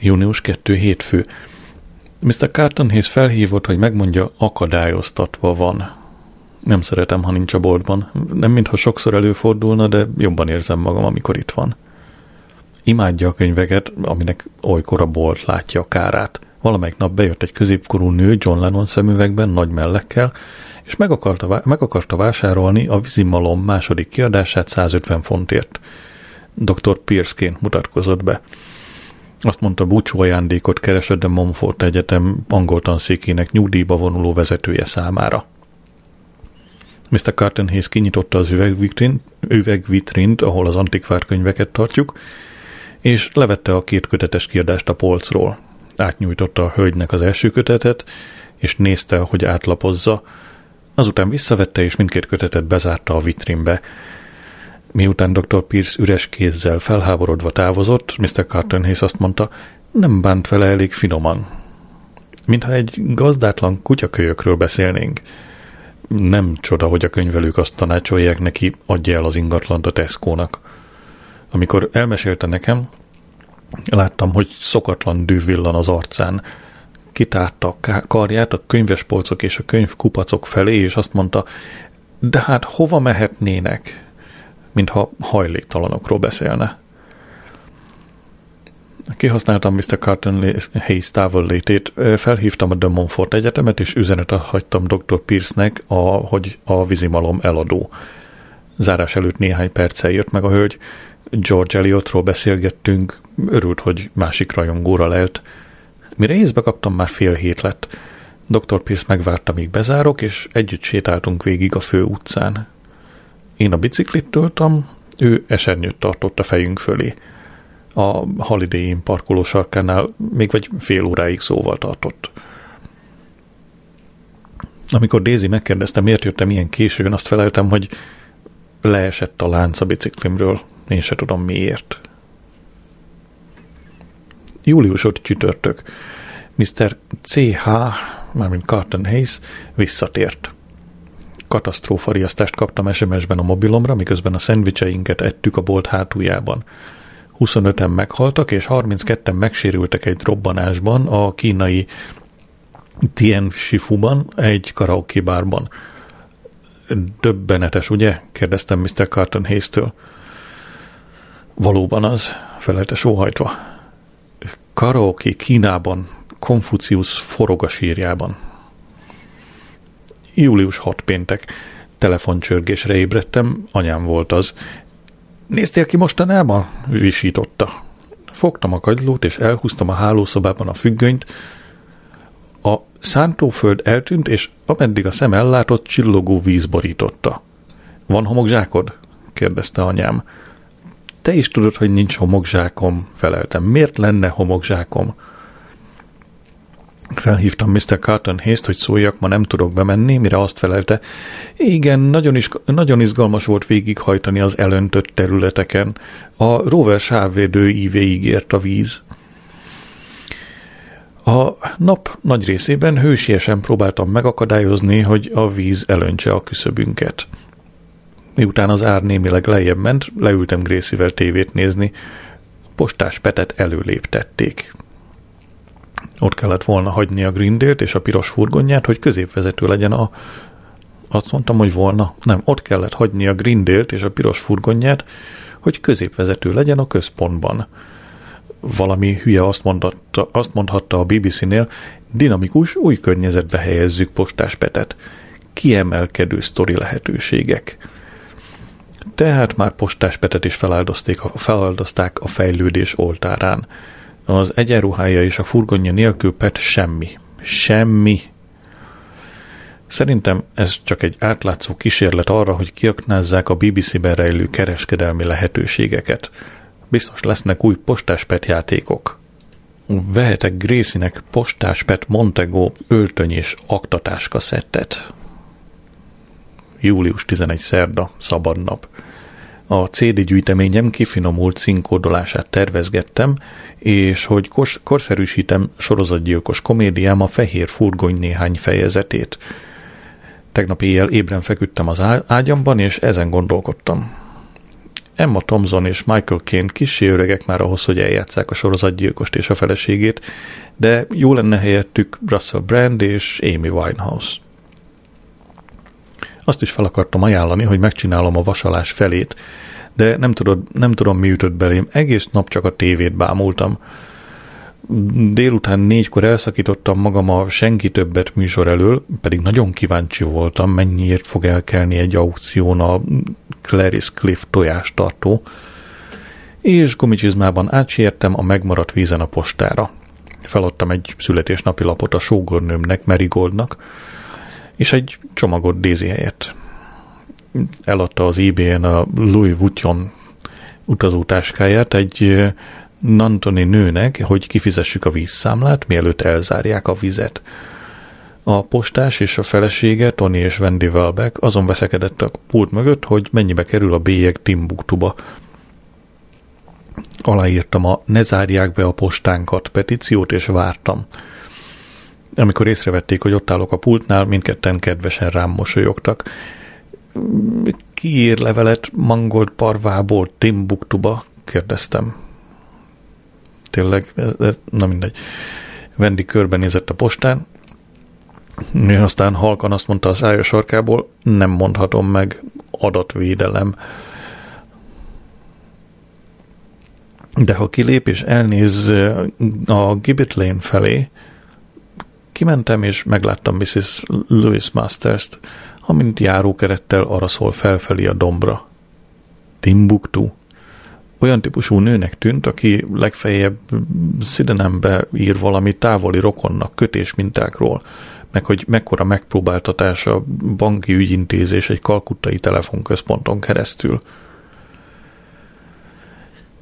Június 2 hétfő. Mr. Carton Hayes felhívott, hogy megmondja, akadályoztatva van. Nem szeretem, ha nincs a boltban. Nem mintha sokszor előfordulna, de jobban érzem magam, amikor itt van. Imádja a könyveket, aminek olykor a bolt látja a kárát. Valamelyik nap bejött egy középkorú nő John Lennon szemüvegben, nagy mellekkel, és meg akarta, meg akarta vásárolni a vízimalom második kiadását 150 fontért. Dr. Pierce-ként mutatkozott be. Azt mondta, búcsú ajándékot keresett a Monfort Egyetem angol tanszékének nyugdíjba vonuló vezetője számára. Mr. Carton kinyitotta az üvegvitrint, üvegvitrint, ahol az antikvár könyveket tartjuk, és levette a két kötetes kiadást a polcról. Átnyújtotta a hölgynek az első kötetet, és nézte, hogy átlapozza. Azután visszavette, és mindkét kötetet bezárta a vitrínbe. Miután dr. Pierce üres kézzel felháborodva távozott, Mr. Carton Hayes azt mondta, nem bánt vele elég finoman. Mintha egy gazdátlan kutyakölyökről beszélnénk. Nem csoda, hogy a könyvelők azt tanácsolják neki, adja el az ingatlant a Tesco-nak. Amikor elmesélte nekem, láttam, hogy szokatlan dű villan az arcán. Kitárta a karját a könyvespolcok és a könyvkupacok felé, és azt mondta, de hát hova mehetnének? Mintha hajléktalanokról beszélne. Kihasználtam Mr. Carton Hayes távollétét, felhívtam a De Montfort Egyetemet, és üzenetet hagytam Dr. Pierce-nek, a, hogy a vízimalom eladó. Zárás előtt néhány perccel jött meg a hölgy, George Eliotról beszélgettünk, örült, hogy másik rajongóra lelt. Mire észbe kaptam, már fél hét lett. Dr. Pierce megvárta, míg bezárok, és együtt sétáltunk végig a fő utcán. Én a biciklit töltem, ő esernyőt tartott a fejünk fölé. A Holiday Inn parkoló sarkánál még vagy fél óráig szóval tartott. Amikor Daisy megkérdezte, miért jöttem ilyen későn, azt feleltem, hogy leesett a lánc a biciklimről, én se tudom miért. Július 5 csütörtök. Mr. C.H., mármint Carton Hayes, visszatért. Katasztrófa riasztást kaptam SMS-ben a mobilomra, miközben a szendvicseinket ettük a bolt hátuljában. 25-en meghaltak, és 32-en megsérültek egy robbanásban a kínai Tien Shifuban, egy karaoke bárban. Döbbenetes, ugye? kérdeztem Mr. Carton Hayes-től. Valóban az, felelte sóhajtva. Karaoke Kínában, Konfucius forog a sírjában. Július 6 péntek. Telefoncsörgésre ébredtem, anyám volt az. Néztél ki mostanában? visította. Fogtam a kagylót, és elhúztam a hálószobában a függönyt. A szántóföld eltűnt, és ameddig a szem ellátott, csillogó víz borította. Van homokzsákod? kérdezte anyám te is tudod, hogy nincs homokzsákom, feleltem. Miért lenne homokzsákom? Felhívtam Mr. Carton Hayes-t, hogy szóljak, ma nem tudok bemenni, mire azt felelte. Igen, nagyon, is, nagyon izgalmas volt végighajtani az elöntött területeken. A rover sávvédő ívéig ért a víz. A nap nagy részében hősiesen próbáltam megakadályozni, hogy a víz elöntse a küszöbünket. Miután az ár némileg lejjebb ment, leültem Grécivel tévét nézni. Postás Petet előléptették. Ott kellett volna hagyni a Grindélt és a piros furgonját, hogy középvezető legyen a... Azt mondtam, hogy volna. Nem, ott kellett hagyni a Grindélt és a piros furgonját, hogy középvezető legyen a központban. Valami hülye azt, mondatta, azt mondhatta a BBC-nél, dinamikus, új környezetbe helyezzük postás Petet. Kiemelkedő sztori lehetőségek tehát már postáspetet is feláldozták a fejlődés oltárán. Az egyenruhája és a furgonja nélkül Pet semmi. Semmi. Szerintem ez csak egy átlátszó kísérlet arra, hogy kiaknázzák a BBC-ben rejlő kereskedelmi lehetőségeket. Biztos lesznek új postáspet játékok. Vehetek Gracie-nek postáspet Montego öltöny és aktatás kaszettet. Július 11 szerda, szabad nap a CD gyűjteményem kifinomult színkódolását tervezgettem, és hogy kors- korszerűsítem sorozatgyilkos komédiám a Fehér furgony néhány fejezetét. Tegnap éjjel ébren feküdtem az ágyamban, és ezen gondolkodtam. Emma Thompson és Michael Caine kis öregek már ahhoz, hogy eljátszák a sorozatgyilkost és a feleségét, de jó lenne helyettük Russell Brand és Amy Winehouse. Azt is fel akartam ajánlani, hogy megcsinálom a vasalás felét, de nem, tudod, nem tudom, mi ütött belém. Egész nap csak a tévét bámultam. Délután négykor elszakítottam magam a senki többet műsor elől, pedig nagyon kíváncsi voltam, mennyiért fog elkelni egy aukción a Clarice Cliff tojástartó, és gumicsizmában átsértem a megmaradt vízen a postára. Feladtam egy születésnapi lapot a sógornőmnek, Marigoldnak, és egy csomagot Daisy helyett. Eladta az eBay-en a Louis Vuitton utazótáskáját egy Nantoni nőnek, hogy kifizessük a vízszámlát, mielőtt elzárják a vizet. A postás és a felesége, Tony és Wendy Welbeck azon veszekedett a pult mögött, hogy mennyibe kerül a bélyeg Timbuktuba. Aláírtam a ne zárják be a postánkat petíciót, és vártam. Amikor észrevették, hogy ott állok a pultnál, mindketten kedvesen rám mosolyogtak. Ki ír levelet Mangold parvából Timbuktuba? kérdeztem. Tényleg, ez, ez, na mindegy. Vendi körbenézett a postán, aztán halkan azt mondta a szája sarkából, nem mondhatom meg, adatvédelem. De ha kilép és elnéz a Gibbet Lane felé, Kimentem és megláttam Mrs. Louis Masters-t, amint járókerettel arra szól felfelé a dombra. Timbuktu. Olyan típusú nőnek tűnt, aki legfeljebb szidenembe ír valami távoli rokonnak kötésmintákról, meg hogy mekkora megpróbáltatás a banki ügyintézés egy kalkuttai telefonközponton keresztül.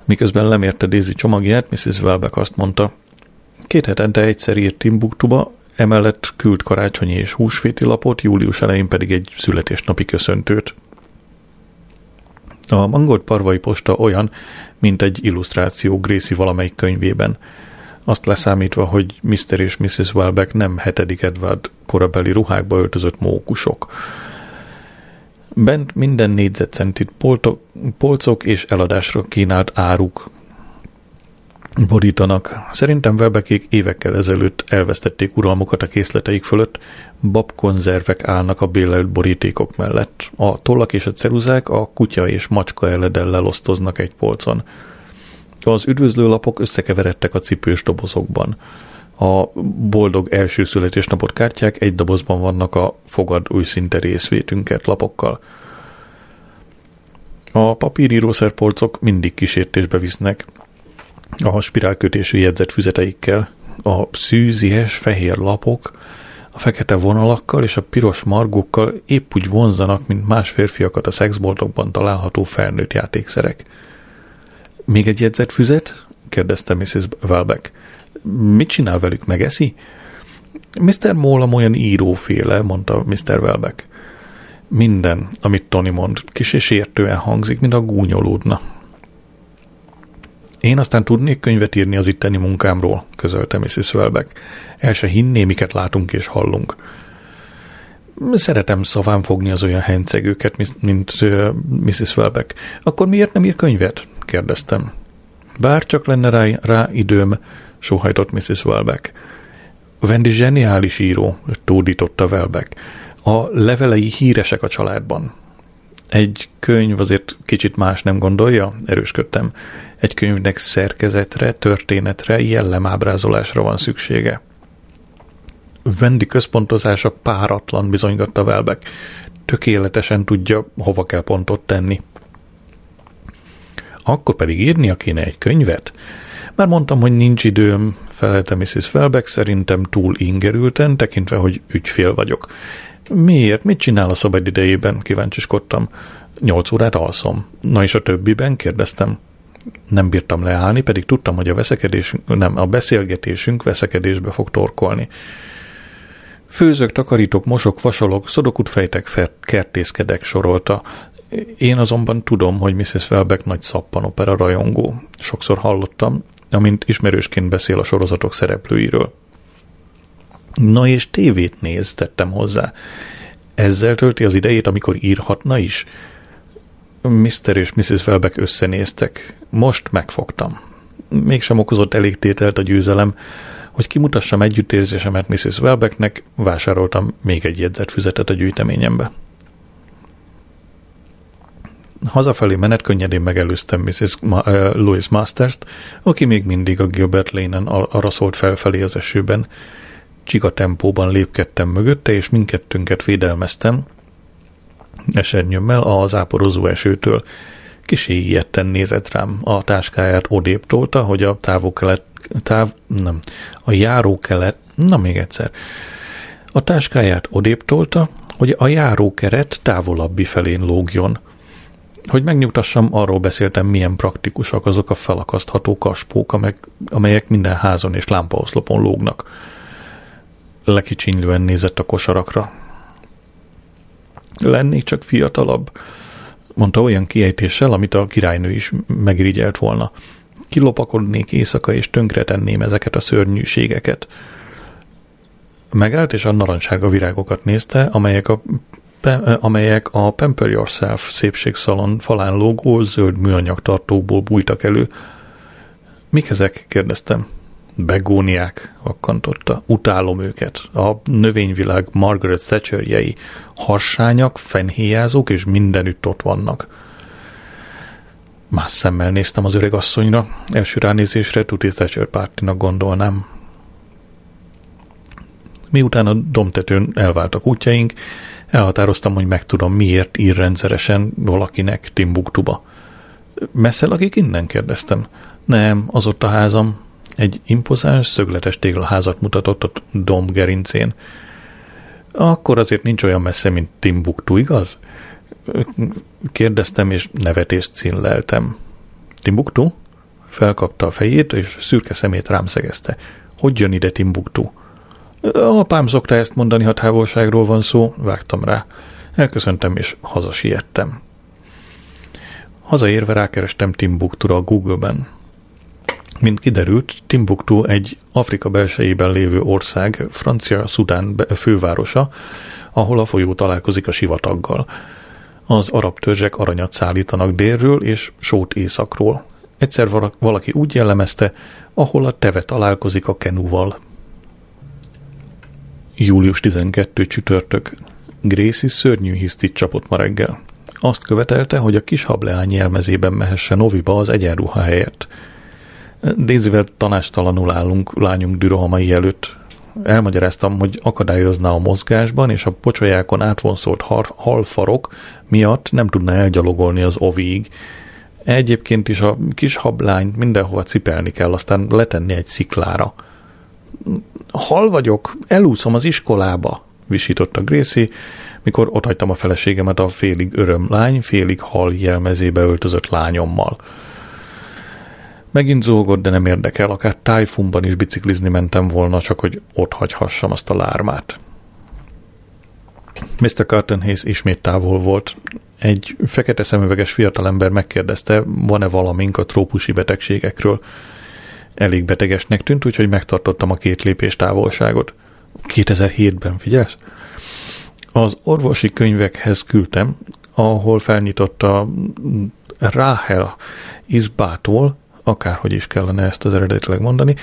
Miközben lemérte Daisy csomagját, Mrs. Welbeck azt mondta, két hetente egyszer írt Timbuktuba, Emellett küld karácsonyi és húsvéti lapot, július elején pedig egy születésnapi köszöntőt. A mangolt parvai posta olyan, mint egy illusztráció Gracie valamelyik könyvében. Azt leszámítva, hogy Mr. és Mrs. Welbeck nem hetedik Edward korabeli ruhákba öltözött mókusok. Bent minden négyzetcentit polcok és eladásra kínált áruk borítanak. Szerintem Welbeckék évekkel ezelőtt elvesztették uralmukat a készleteik fölött, babkonzervek állnak a bélelt borítékok mellett. A tollak és a ceruzák a kutya és macska eledellel osztoznak egy polcon. Az üdvözlőlapok összekeveredtek a cipős dobozokban. A boldog első születésnapot kártyák egy dobozban vannak a fogad szinte részvétünket lapokkal. A papírírószerpolcok mindig kísértésbe visznek, a spirálkötésű jegyzetfüzeteikkel, a szűzies fehér lapok, a fekete vonalakkal és a piros margókkal épp úgy vonzanak, mint más férfiakat a szexboltokban található felnőtt játékszerek. Még egy jegyzetfüzet? kérdezte Mrs. Welbeck. Mit csinál velük, megeszi? Mr. Mólam olyan íróféle, mondta Mr. Welbeck. Minden, amit Tony mond, kis és értően hangzik, mint a gúnyolódna. Én aztán tudnék könyvet írni az itteni munkámról, közölte Mrs. Welbeck. El se hinné, miket látunk és hallunk. Szeretem szaván fogni az olyan hencegőket, mint Mrs. Welbeck. Akkor miért nem ír könyvet? kérdeztem. Bár csak lenne rá, rá időm, sóhajtott Mrs. Welbeck. Wendy zseniális író, tódította Welbeck. A levelei híresek a családban. Egy könyv azért kicsit más nem gondolja? Erősködtem. Egy könyvnek szerkezetre, történetre, jellemábrázolásra van szüksége. Vendi központozása páratlan bizonygatta Velbek. Tökéletesen tudja, hova kell pontot tenni. Akkor pedig írnia kéne egy könyvet? Már mondtam, hogy nincs időm, felelte Mrs. Felbeck, szerintem túl ingerülten, tekintve, hogy ügyfél vagyok. Miért? Mit csinál a szabad idejében? Kíváncsiskodtam. Nyolc órát alszom. Na és a többiben? kérdeztem. Nem bírtam leállni, pedig tudtam, hogy a veszekedés, nem, a beszélgetésünk veszekedésbe fog torkolni. Főzök, takarítok, mosok, vasalok, szodokut fejtek, kertészkedek, sorolta. Én azonban tudom, hogy Mrs. Welbeck nagy szappanopera rajongó. Sokszor hallottam, amint ismerősként beszél a sorozatok szereplőiről. Na és tévét néz, tettem hozzá. Ezzel tölti az idejét, amikor írhatna is? Mr. és Mrs. Welbeck összenéztek. Most megfogtam. Mégsem okozott elég tételt a győzelem, hogy kimutassam együttérzésemet Mrs. Welbecknek, vásároltam még egy jegyzetfüzetet a gyűjteményembe. Hazafelé menet könnyedén megelőztem Mrs. Ma- uh, Louis Masters-t, aki még mindig a Gilbert Lane-en arra szólt felfelé az esőben. Csiga tempóban lépkedtem mögötte, és mindkettőnket védelmeztem, esernyőmmel az áporozó esőtől. Kis ijedten nézett rám, a táskáját odébb tolta, hogy a távol-kelet, táv, nem, a járókelet, na még egyszer, a táskáját odébb tolta, hogy a járókeret távolabbi felén lógjon. Hogy megnyugtassam, arról beszéltem, milyen praktikusak azok a felakasztható kaspók, amelyek, amelyek minden házon és lámpaoszlopon lógnak. Lekicsinylően nézett a kosarakra. Lennék csak fiatalabb, mondta olyan kiejtéssel, amit a királynő is megirigyelt volna. Kilopakodnék éjszaka, és tönkretenném ezeket a szörnyűségeket. Megállt, és a narancsága virágokat nézte, amelyek a amelyek a Pamper Yourself szépségszalon falán lógó zöld műanyag tartókból bújtak elő. Mik ezek? kérdeztem. Begóniák, akkantotta. Utálom őket. A növényvilág Margaret Thatcherjei. Harsányak, fenhéjázók és mindenütt ott vannak. Más szemmel néztem az öreg asszonyra. Első ránézésre Tuti Thatcher pártinak gondolnám. Miután a domtetőn elváltak útjaink, elhatároztam, hogy megtudom, miért ír rendszeresen valakinek Timbuktuba. Messze lakik innen? kérdeztem. Nem, az ott a házam. Egy impozáns, szögletes téglaházat mutatott a dom gerincén. Akkor azért nincs olyan messze, mint Timbuktu, igaz? Kérdeztem, és nevetést cilleltem. Timbuktu? Felkapta a fejét, és szürke szemét rám szegezte. Hogy jön ide Timbuktu? Apám szokta ezt mondani, ha távolságról van szó, vágtam rá. Elköszöntem, és hazasiettem. Hazaérve rákerestem Timbuktura a Google-ben. Mint kiderült, Timbuktu egy Afrika belsejében lévő ország, Francia-Szudán fővárosa, ahol a folyó találkozik a sivataggal. Az arab törzsek aranyat szállítanak délről és sót északról. Egyszer valaki úgy jellemezte, ahol a teve találkozik a kenúval. Július 12 csütörtök. Gracie szörnyű hisztit csapott ma reggel. Azt követelte, hogy a kis hableány jelmezében mehessen Noviba az egyenruha helyett. Daisyvel tanástalanul állunk lányunk dürohamai előtt. Elmagyaráztam, hogy akadályozná a mozgásban, és a pocsolyákon átvonszolt halfarok miatt nem tudná elgyalogolni az oviig. Egyébként is a kis hablányt mindenhova cipelni kell, aztán letenni egy sziklára – hal vagyok, elúszom az iskolába, visította Gracie, mikor otthagytam a feleségemet a félig öröm lány, félig hal jelmezébe öltözött lányommal. Megint zógott, de nem érdekel, akár tájfunban is biciklizni mentem volna, csak hogy ott hagyhassam azt a lármát. Mr. Cartonhays ismét távol volt. Egy fekete szemüveges fiatalember megkérdezte, van-e valamink a trópusi betegségekről elég betegesnek tűnt, úgyhogy megtartottam a két lépés távolságot. 2007-ben, figyelsz? Az orvosi könyvekhez küldtem, ahol felnyitotta Rahel Izbától, akárhogy is kellene ezt az eredetileg mondani,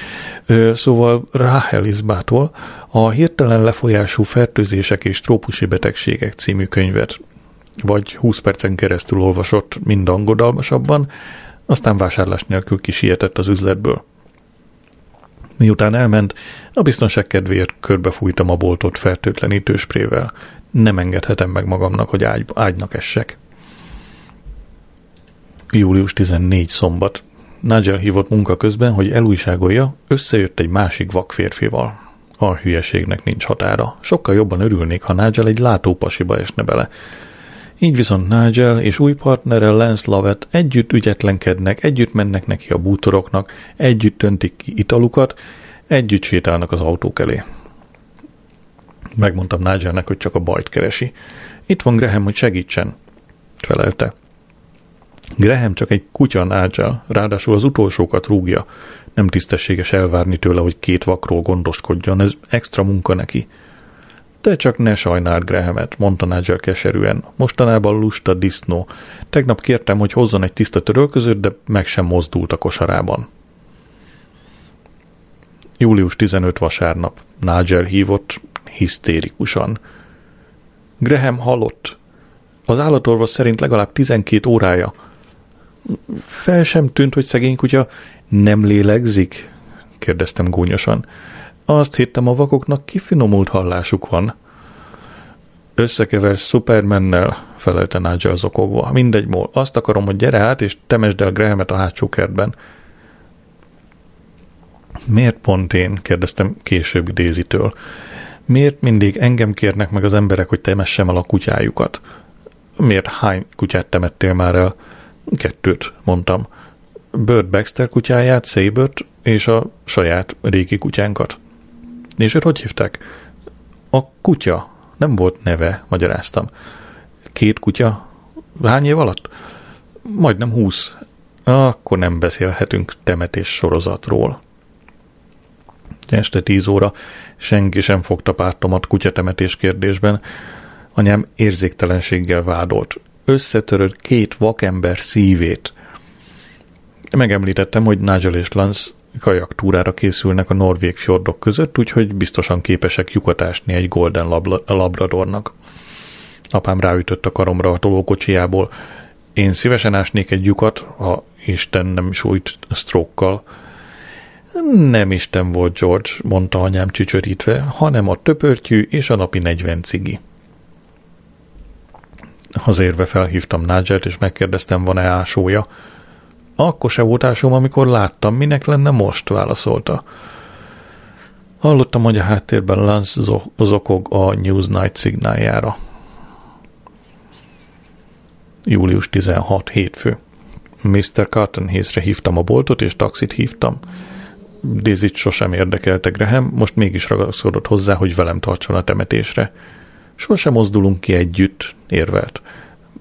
szóval Rahel Izbától a hirtelen lefolyású fertőzések és trópusi betegségek című könyvet, vagy 20 percen keresztül olvasott mind angodalmasabban, aztán vásárlás nélkül kisietett az üzletből. Miután elment, a biztonság kedvéért körbefújtam a boltot fertőtlenítő sprével. Nem engedhetem meg magamnak, hogy ágy, ágynak essek. Július 14 szombat. Nigel hívott munka közben, hogy elújságolja, összejött egy másik vak férfival. A hülyeségnek nincs határa. Sokkal jobban örülnék, ha Nigel egy látópasiba esne bele. Így viszont Nigel és új partnere Lance Lovett együtt ügyetlenkednek, együtt mennek neki a bútoroknak, együtt öntik ki italukat, együtt sétálnak az autók elé. Megmondtam Nigelnek, hogy csak a bajt keresi. Itt van Graham, hogy segítsen, felelte. Graham csak egy kutya Nigel, ráadásul az utolsókat rúgja. Nem tisztességes elvárni tőle, hogy két vakról gondoskodjon, ez extra munka neki. Te csak ne sajnáld Grahamet, mondta Nigel keserűen. Mostanában lusta disznó. Tegnap kértem, hogy hozzon egy tiszta törölközőt, de meg sem mozdult a kosarában. Július 15 vasárnap. Nigel hívott hisztérikusan. Graham halott. Az állatorvos szerint legalább 12 órája. Fel sem tűnt, hogy szegény kutya nem lélegzik? kérdeztem gúnyosan. Azt hittem, a vakoknak kifinomult hallásuk van. Összekever Supermannel, felelte Nigel zokogva. Mindegy, mól. Azt akarom, hogy gyere át, és temesd el Grahamet a hátsó kertben. Miért pont én? kérdeztem később Dézitől. Miért mindig engem kérnek meg az emberek, hogy temessem el a kutyájukat? Miért hány kutyát temettél már el? Kettőt, mondtam. Bird Baxter kutyáját, Sabert és a saját régi kutyánkat. És őt hogy hívták? A kutya. Nem volt neve, magyaráztam. Két kutya? Hány év alatt? Majdnem húsz. Akkor nem beszélhetünk temetés sorozatról. Este tíz óra senki sem fogta pártomat kutyatemetés kérdésben. Anyám érzéktelenséggel vádolt. Összetörött két vakember szívét. Megemlítettem, hogy Nigel és Lance kajak túrára készülnek a norvég fjordok között, úgyhogy biztosan képesek lyukat egy Golden Labradornak. Apám ráütött a karomra a tolókocsiából. Én szívesen ásnék egy lyukat, ha Isten nem sújt sztrókkal. Nem Isten volt George, mondta anyám csücsörítve, hanem a töpörtyű és a napi 40 cigi. Hazérve felhívtam Nigelt, és megkérdeztem, van-e ásója. Akkor se volt ásóm, amikor láttam, minek lenne most, válaszolta. Hallottam, hogy a háttérben Lance zokog a Newsnight szignáljára. Július 16. hétfő. Mr. Carton hézre hívtam a boltot, és taxit hívtam. Dizit sosem érdekelte Graham, most mégis ragaszkodott hozzá, hogy velem tartson a temetésre. Sosem mozdulunk ki együtt, érvelt.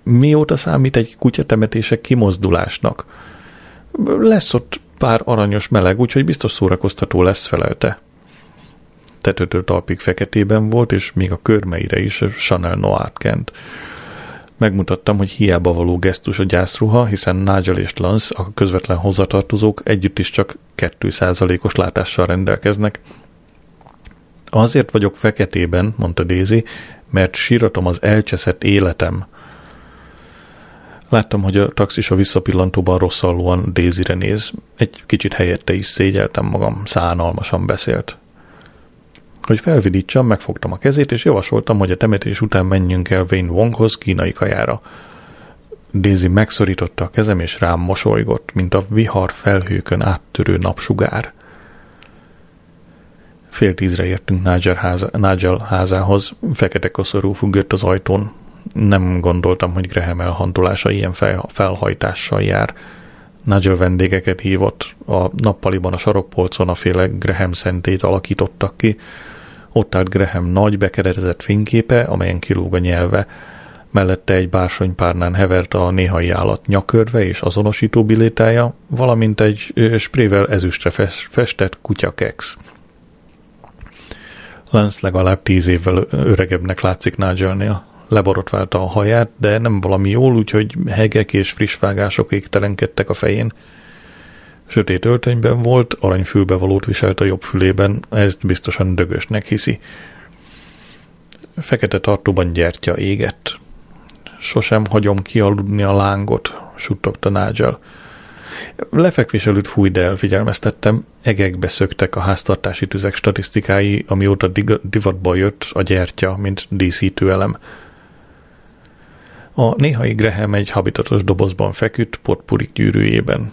Mióta számít egy kutyatemetése kimozdulásnak? Lesz ott pár aranyos meleg, úgyhogy biztos szórakoztató lesz, felelte. Tetőtől talpig feketében volt, és még a körmeire is Chanel Noir kent. Megmutattam, hogy hiába való gesztus a gyászruha, hiszen Nigel és Lance, a közvetlen hozzatartozók együtt is csak 2%-os látással rendelkeznek. Azért vagyok feketében, mondta Daisy, mert síratom az elcseszett életem. Láttam, hogy a taxis a visszapillantóban rosszallóan Daisy-re néz. Egy kicsit helyette is szégyeltem magam, szánalmasan beszélt. Hogy felvidítsam, megfogtam a kezét, és javasoltam, hogy a temetés után menjünk el Wayne Wonghoz kínai kajára. Daisy megszorította a kezem, és rám mosolygott, mint a vihar felhőkön áttörő napsugár. Fél tízre értünk Nigel, háza, Nigel házához, fekete koszorú függött az ajtón. Nem gondoltam, hogy Graham elhantolása ilyen fel, felhajtással jár. Nigel vendégeket hívott, a nappaliban a sarokpolcon a féle Graham szentét alakítottak ki, ott állt Graham nagy bekeretezett fényképe, amelyen kilóg a nyelve, mellette egy bársonypárnán hevert a néhai állat nyakörve és azonosító bilétája, valamint egy sprével ezüstre festett kutyakex. Lance legalább tíz évvel öregebbnek látszik Nigelnél. Leborotválta a haját, de nem valami jól, úgyhogy hegek és friss vágások égtelenkedtek a fején. Sötét öltönyben volt, aranyfülbevalót viselt a jobb fülében, ezt biztosan dögösnek hiszi. Fekete tartóban gyertya égett. Sosem hagyom kialudni a lángot, suttogta Nigel. Lefekvés előtt fújt el, figyelmeztettem, egekbe szöktek a háztartási tüzek statisztikái, amióta divatba jött a gyertya, mint díszítő elem. A néhai Graham egy habitatos dobozban feküdt, potpurik gyűrűjében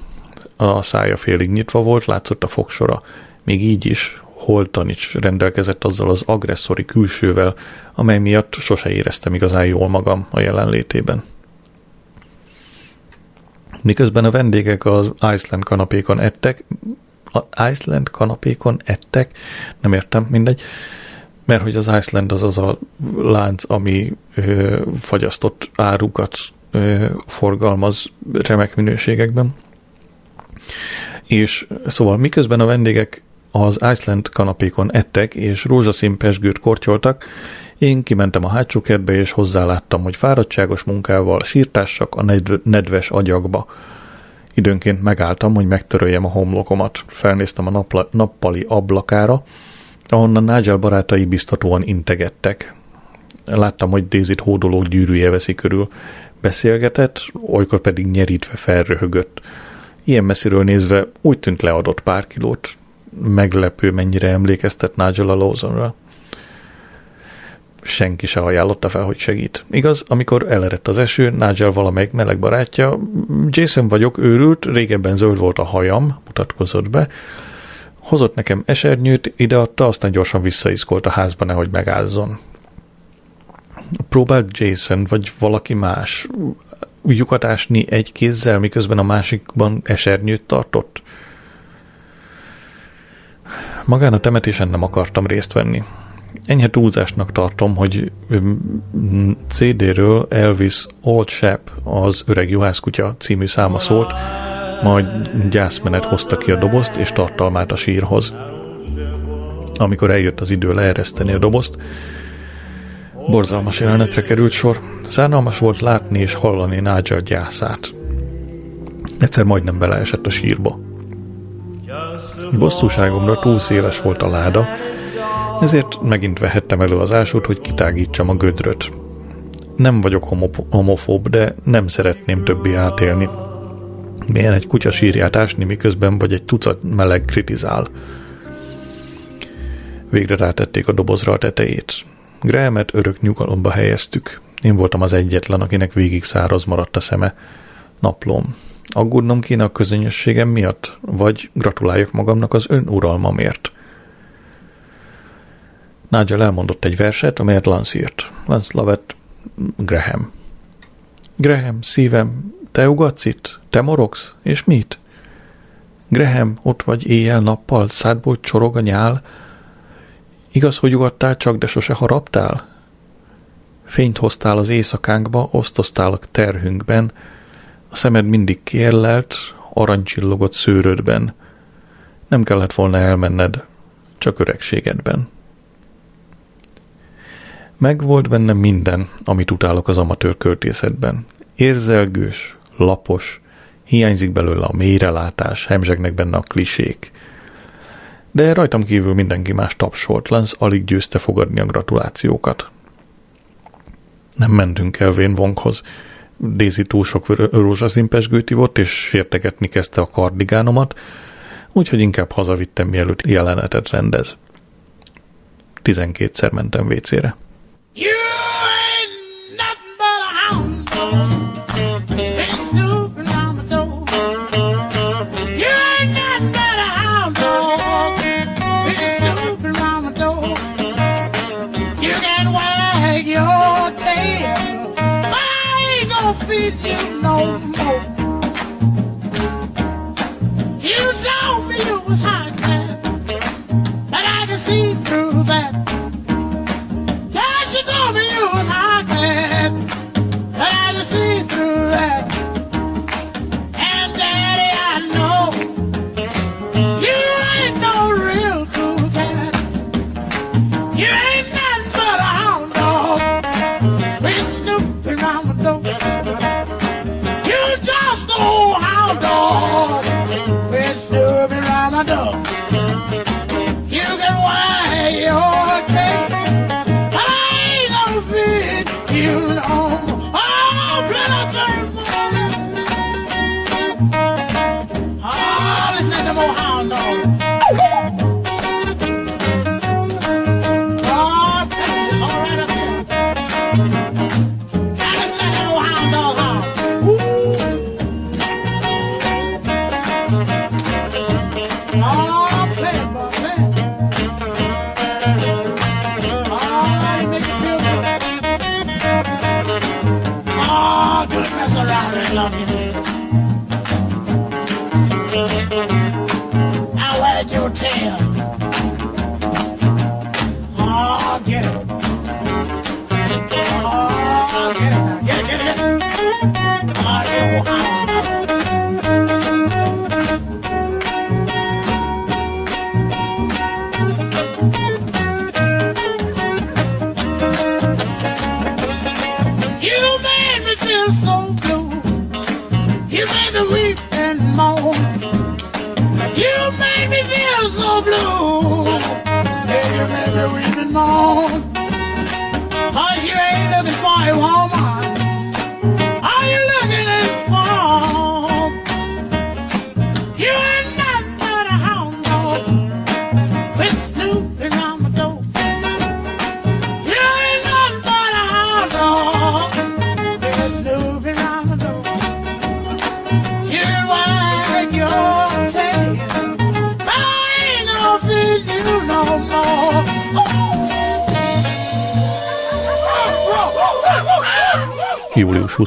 a szája félig nyitva volt, látszott a fogsora. Még így is holtan is rendelkezett azzal az agresszori külsővel, amely miatt sose éreztem igazán jól magam a jelenlétében. Miközben a vendégek az Iceland kanapékon ettek, a Iceland kanapékon ettek, nem értem, mindegy, mert hogy az Iceland az az a lánc, ami ö, fagyasztott árukat ö, forgalmaz remek minőségekben, és szóval miközben a vendégek az Iceland kanapékon ettek és rózsaszín pesgőt kortyoltak, Én kimentem a hátsó kertbe, és hozzáláttam, hogy fáradtságos munkával sírtássak a nedves agyakba. Időnként megálltam, hogy megtöröljem a homlokomat. Felnéztem a napla, nappali ablakára, ahonnan Nigel barátai biztatóan integettek. Láttam, hogy Dézit hódoló gyűrűje veszi körül. Beszélgetett, olykor pedig nyerítve felröhögött. Ilyen messziről nézve úgy tűnt leadott pár kilót. Meglepő, mennyire emlékeztet Nigel a Lawsonra senki se ajánlotta fel, hogy segít. Igaz, amikor elerett az eső, Nigel valamelyik meleg barátja, Jason vagyok, őrült, régebben zöld volt a hajam, mutatkozott be, hozott nekem esernyőt, ideadta, aztán gyorsan visszaiszkolt a házba, nehogy megázzon. Próbált Jason, vagy valaki más lyukat ásni egy kézzel, miközben a másikban esernyőt tartott? Magán a temetésen nem akartam részt venni enyhe túlzásnak tartom, hogy CD-ről Elvis Old Chap, az öreg juhászkutya című száma szólt, majd gyászmenet hozta ki a dobozt és tartalmát a sírhoz. Amikor eljött az idő leereszteni a dobozt, borzalmas jelenetre került sor. Szánalmas volt látni és hallani Nigel gyászát. Egyszer majdnem beleesett a sírba. Bosszúságomra túl széles volt a láda, ezért megint vehettem elő az ásót, hogy kitágítsam a gödröt. Nem vagyok homofób, de nem szeretném többé átélni. Milyen egy kutya sírját ásni, miközben vagy egy tucat meleg kritizál. Végre rátették a dobozra a tetejét. Grahamet örök nyugalomba helyeztük. Én voltam az egyetlen, akinek végig száraz maradt a szeme. Naplom. Aggódnom kéne a közönösségem miatt, vagy gratuláljak magamnak az önuralmamért – Nigel elmondott egy verset, amelyet Lance írt. Lance Lovett Graham. Graham, szívem, te ugatsz itt? Te morogsz? És mit? Graham, ott vagy éjjel-nappal, szádból csorog a nyál. Igaz, hogy ugattál csak, de sose haraptál? Fényt hoztál az éjszakánkba, osztoztál a terhünkben, a szemed mindig kérlelt, aranycsillogott szőrödben. Nem kellett volna elmenned, csak öregségedben. Meg volt benne minden, amit utálok az amatőr költészetben. Érzelgős, lapos, hiányzik belőle a mélyrelátás, hemzsegnek benne a klisék. De rajtam kívül mindenki más tapsolt, Lance alig győzte fogadni a gratulációkat. Nem mentünk el Vén Wonghoz. Daisy túl sok rózsaszínpesgőt ivott, és sértegetni kezdte a kardigánomat, úgyhogy inkább hazavittem, mielőtt jelenetet rendez. Tizenkétszer mentem vécére. You ain't nothing but a hound dog. Been snooping around my door. You ain't nothing but a hound dog. Been snooping around my door. You can wag your tail, but I ain't gonna feed you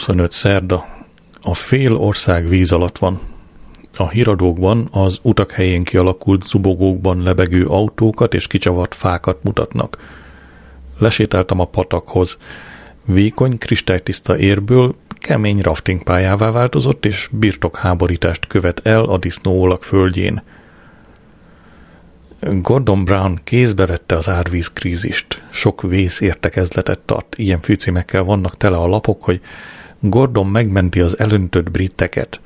25 szerda. A fél ország víz alatt van. A híradókban az utak helyén kialakult zubogókban lebegő autókat és kicsavart fákat mutatnak. Lesétáltam a patakhoz. Vékony, kristálytiszta érből kemény rafting pályává változott, és birtokháborítást követ el a disznóolak földjén. Gordon Brown kézbe vette az árvízkrízist. Sok vész értekezletet tart. Ilyen fűcímekkel vannak tele a lapok, hogy Gordon megmenti az elöntött britteket.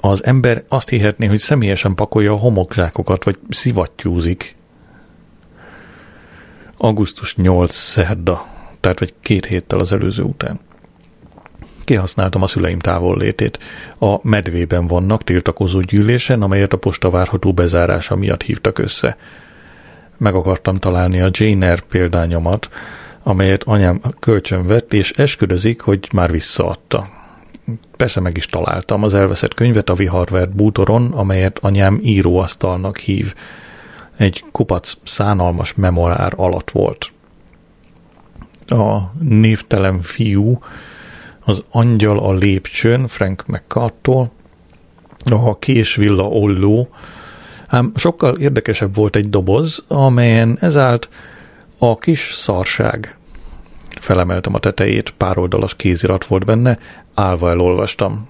Az ember azt hihetné, hogy személyesen pakolja a homokzsákokat, vagy szivattyúzik. Augusztus 8 szerda, tehát vagy két héttel az előző után. Kihasználtam a szüleim távollétét. A medvében vannak tiltakozó gyűlésen, amelyet a posta várható bezárása miatt hívtak össze. Meg akartam találni a Jane Eyre példányomat, amelyet anyám kölcsön vett, és esküdözik, hogy már visszaadta. Persze meg is találtam az elveszett könyvet a viharvert bútoron, amelyet anyám íróasztalnak hív. Egy kupac szánalmas memorár alatt volt. A névtelen fiú, az angyal a lépcsőn, Frank McCarttól, a késvilla olló, ám sokkal érdekesebb volt egy doboz, amelyen ezállt a kis szarság. Felemeltem a tetejét, pár oldalas kézirat volt benne, állva elolvastam.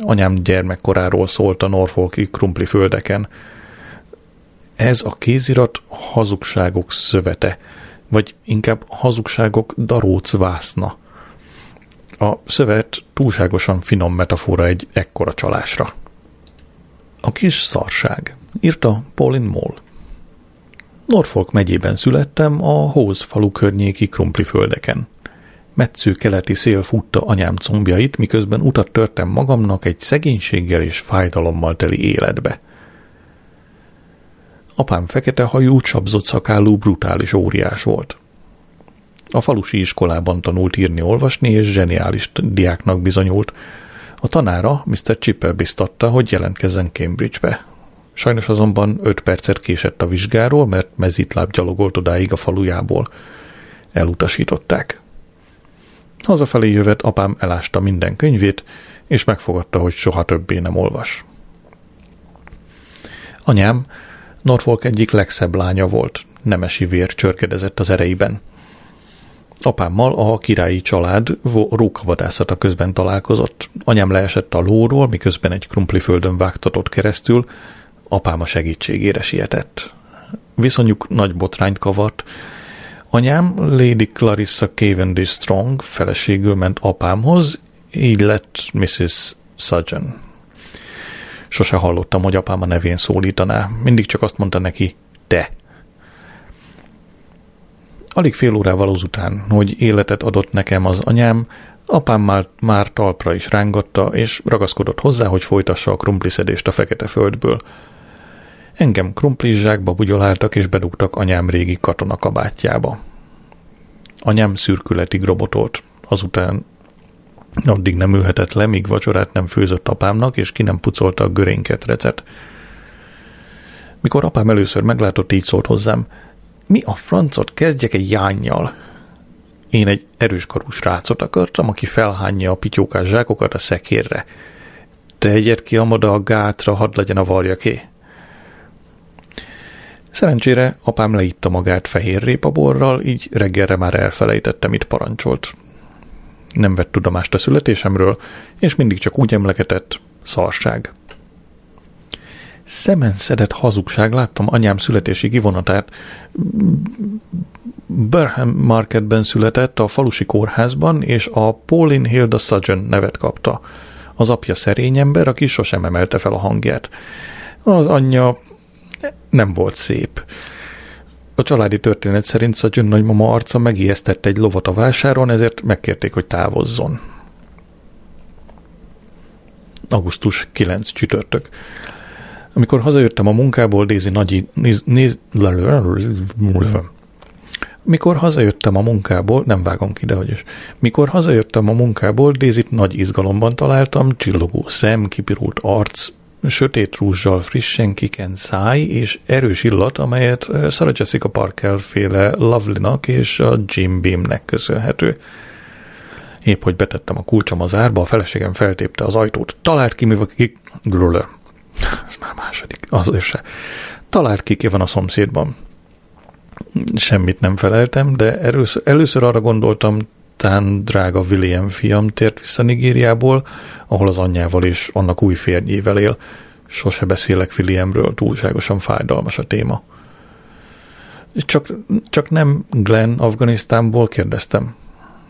Anyám gyermekkoráról szólt a Norfolki krumpli földeken. Ez a kézirat hazugságok szövete, vagy inkább hazugságok daróc vászna. A szövet túlságosan finom metafora egy ekkora csalásra. A kis szarság, írta Pauline Moll. Norfolk megyében születtem a Hóz falu környéki krumpliföldeken. Metsző keleti szél futta anyám combjait, miközben utat törtem magamnak egy szegénységgel és fájdalommal teli életbe. Apám fekete hajú, csapzott szakállú, brutális óriás volt. A falusi iskolában tanult írni-olvasni, és zseniális diáknak bizonyult. A tanára Mr. Chipper biztatta, hogy jelentkezzen Cambridge-be. Sajnos azonban öt percet késett a vizsgáról, mert mezitláb gyalogolt odáig a falujából. Elutasították. Hazafelé jövet apám elásta minden könyvét, és megfogadta, hogy soha többé nem olvas. Anyám Norfolk egyik legszebb lánya volt, nemesi vér csörkedezett az ereiben. Apámmal a királyi család rókavadászata közben találkozott. Anyám leesett a lóról, miközben egy krumpliföldön vágtatott keresztül, apám a segítségére sietett. Viszonyuk nagy botrányt kavart. Anyám Lady Clarissa Cavendish Strong feleségül ment apámhoz, így lett Mrs. Sudgeon. Sose hallottam, hogy apám a nevén szólítaná. Mindig csak azt mondta neki, te. Alig fél órával azután, hogy életet adott nekem az anyám, apám már, már talpra is rángatta, és ragaszkodott hozzá, hogy folytassa a krumpliszedést a fekete földből. Engem krumplizsákba bugyoláltak, és bedugtak anyám régi katonakabátjába. Anyám szürkületig robotolt, azután addig nem ülhetett le, míg vacsorát nem főzött apámnak, és ki nem pucolta a recet. Mikor apám először meglátott, így szólt hozzám, mi a francot kezdjek egy jányjal? Én egy erőskarú srácot akartam, aki felhányja a pityókás zsákokat a szekérre. Tegyed ki amada a gátra, hadd legyen a varjaké. Szerencsére apám leitta magát fehér répaborral, így reggelre már elfelejtette, mit parancsolt. Nem vett tudomást a születésemről, és mindig csak úgy emlegetett, szarság szemen szedett hazugság, láttam anyám születési kivonatát. Burham Marketben született, a falusi kórházban, és a Pauline Hilda Sudgeon nevet kapta. Az apja szerény ember, aki sosem emelte fel a hangját. Az anyja nem volt szép. A családi történet szerint Sajun nagymama arca megijesztett egy lovat a vásáron, ezért megkérték, hogy távozzon. Augusztus 9 csütörtök. Amikor hazajöttem a munkából, Daisy nagy... Néz, néz, mikor hazajöttem a munkából, nem vágom ki, de hogy is. Mikor hazajöttem a munkából, Dézit nagy izgalomban találtam, csillogó szem, kipirult arc, sötét rúzsal frissen kikent száj és erős illat, amelyet eh, Sarah Jessica Parker féle Lovely-nak és a Jim Beamnek köszönhető. Épp, hogy betettem a kulcsom az árba, a feleségem feltépte az ajtót. Talált ki, mi van ki... Ez már második. Azért se. Talált ki, ki van a szomszédban. Semmit nem feleltem, de először, először arra gondoltam, tán drága William fiam tért vissza Nigériából, ahol az anyjával és annak új férjével él. Sose beszélek Williamről, túlságosan fájdalmas a téma. Csak, csak nem Glenn Afganisztánból kérdeztem.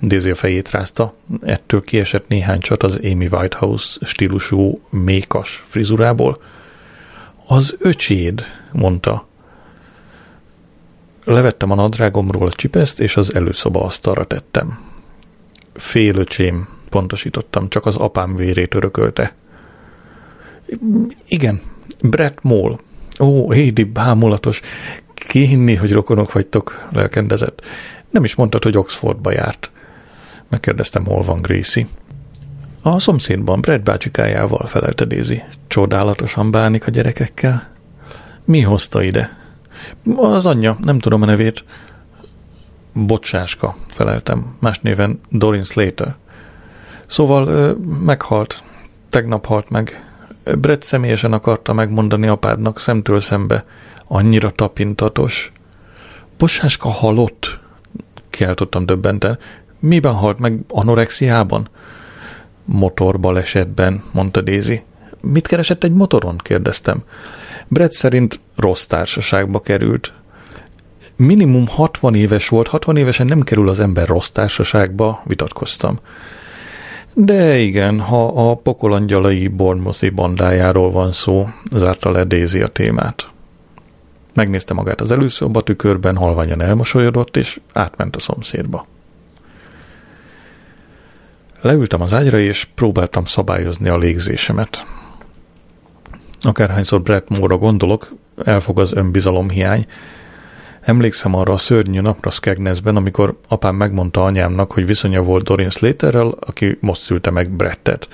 Daisy a fejét rázta, ettől kiesett néhány csat az Amy Whitehouse stílusú mékas frizurából. Az öcséd, mondta. Levettem a nadrágomról a csipeszt, és az előszoba asztalra tettem. Félöcsém, pontosítottam, csak az apám vérét örökölte. Igen, Brett Moll. Ó, Hédi, bámulatos. Ki hinni, hogy rokonok vagytok, lelkendezett. Nem is mondtad, hogy Oxfordba járt. Megkérdeztem, hol van Gracie. A szomszédban, Brett bácsikájával felelte Daisy. Csodálatosan bánik a gyerekekkel. Mi hozta ide? Az anyja, nem tudom a nevét. Bocsáska, feleltem. Más néven Dorin Slater. Szóval meghalt. Tegnap halt meg. Brett személyesen akarta megmondani apádnak szemtől szembe. Annyira tapintatos. Bocsáska halott? Kiáltottam döbbenten. Miben halt meg? Anorexiában? Motorbalesetben, mondta Daisy. Mit keresett egy motoron? kérdeztem. Brett szerint rossz társaságba került. Minimum 60 éves volt, 60 évesen nem kerül az ember rossz társaságba, vitatkoztam. De igen, ha a pokolangyalai Bornmoszi bandájáról van szó, zárta le Daisy a témát. Megnézte magát az előszoba tükörben, halványan elmosolyodott, és átment a szomszédba. Leültem az ágyra, és próbáltam szabályozni a légzésemet. Akárhányszor Brett Moore-ra gondolok, elfog az önbizalomhiány. Emlékszem arra a szörnyű napra Skegnessben, amikor apám megmondta anyámnak, hogy viszonya volt Dorin Slaterrel, aki most szülte meg Brettet.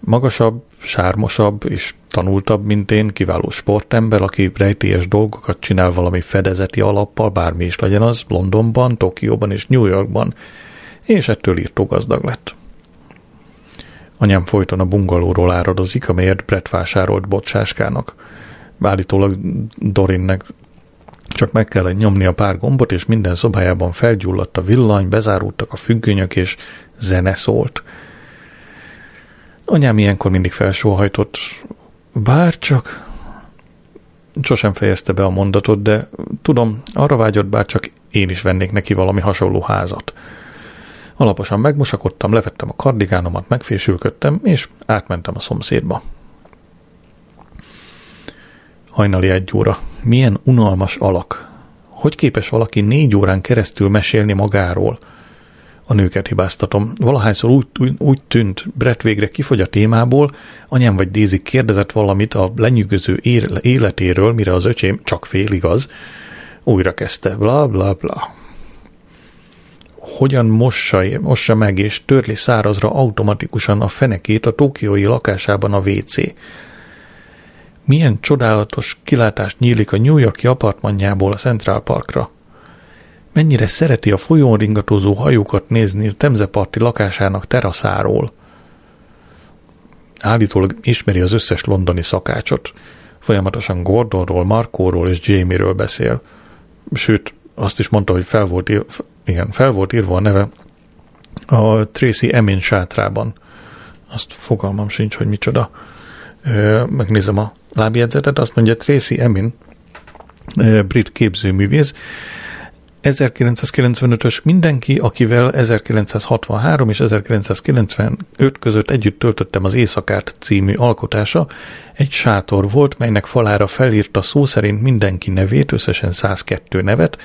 Magasabb, sármosabb és tanultabb, mint én, kiváló sportember, aki rejtélyes dolgokat csinál valami fedezeti alappal, bármi is legyen az, Londonban, Tokióban és New Yorkban, és ettől írtó gazdag lett. Anyám folyton a bungalóról áradozik, amelyet Brett vásárolt bocsáskának. Állítólag Dorinnek csak meg kellett nyomni a pár gombot, és minden szobájában felgyulladt a villany, bezárultak a függönyök, és zene szólt. Anyám ilyenkor mindig felsóhajtott, bár csak... Sosem fejezte be a mondatot, de tudom, arra vágyott, bár csak én is vennék neki valami hasonló házat. Alaposan megmosakodtam, levettem a kardigánomat, megfésülködtem, és átmentem a szomszédba. Hajnali egy óra. Milyen unalmas alak. Hogy képes valaki négy órán keresztül mesélni magáról? A nőket hibáztatom. Valahányszor úgy, úgy, tűnt, Brett végre kifogy a témából, anyám vagy Dézi kérdezett valamit a lenyűgöző életéről, mire az öcsém csak félig az, újra kezdte, bla bla bla hogyan mossa, mossa meg és törli szárazra automatikusan a fenekét a tokiói lakásában a WC. Milyen csodálatos kilátást nyílik a New Yorki apartmanjából a Central Parkra. Mennyire szereti a folyón ringatózó hajókat nézni a Temzeparti lakásának teraszáról. Állítólag ismeri az összes londoni szakácsot. Folyamatosan Gordonról, Markóról és Jamie-ről beszél. Sőt, azt is mondta, hogy fel volt, igen, fel volt írva a neve a Tracy Emin sátrában. Azt fogalmam sincs, hogy micsoda. Megnézem a lábjegyzetet, azt mondja Tracy Emin, brit képzőművész, 1995-ös mindenki, akivel 1963 és 1995 között együtt töltöttem az Éjszakát című alkotása, egy sátor volt, melynek falára felírta szó szerint mindenki nevét, összesen 102 nevet,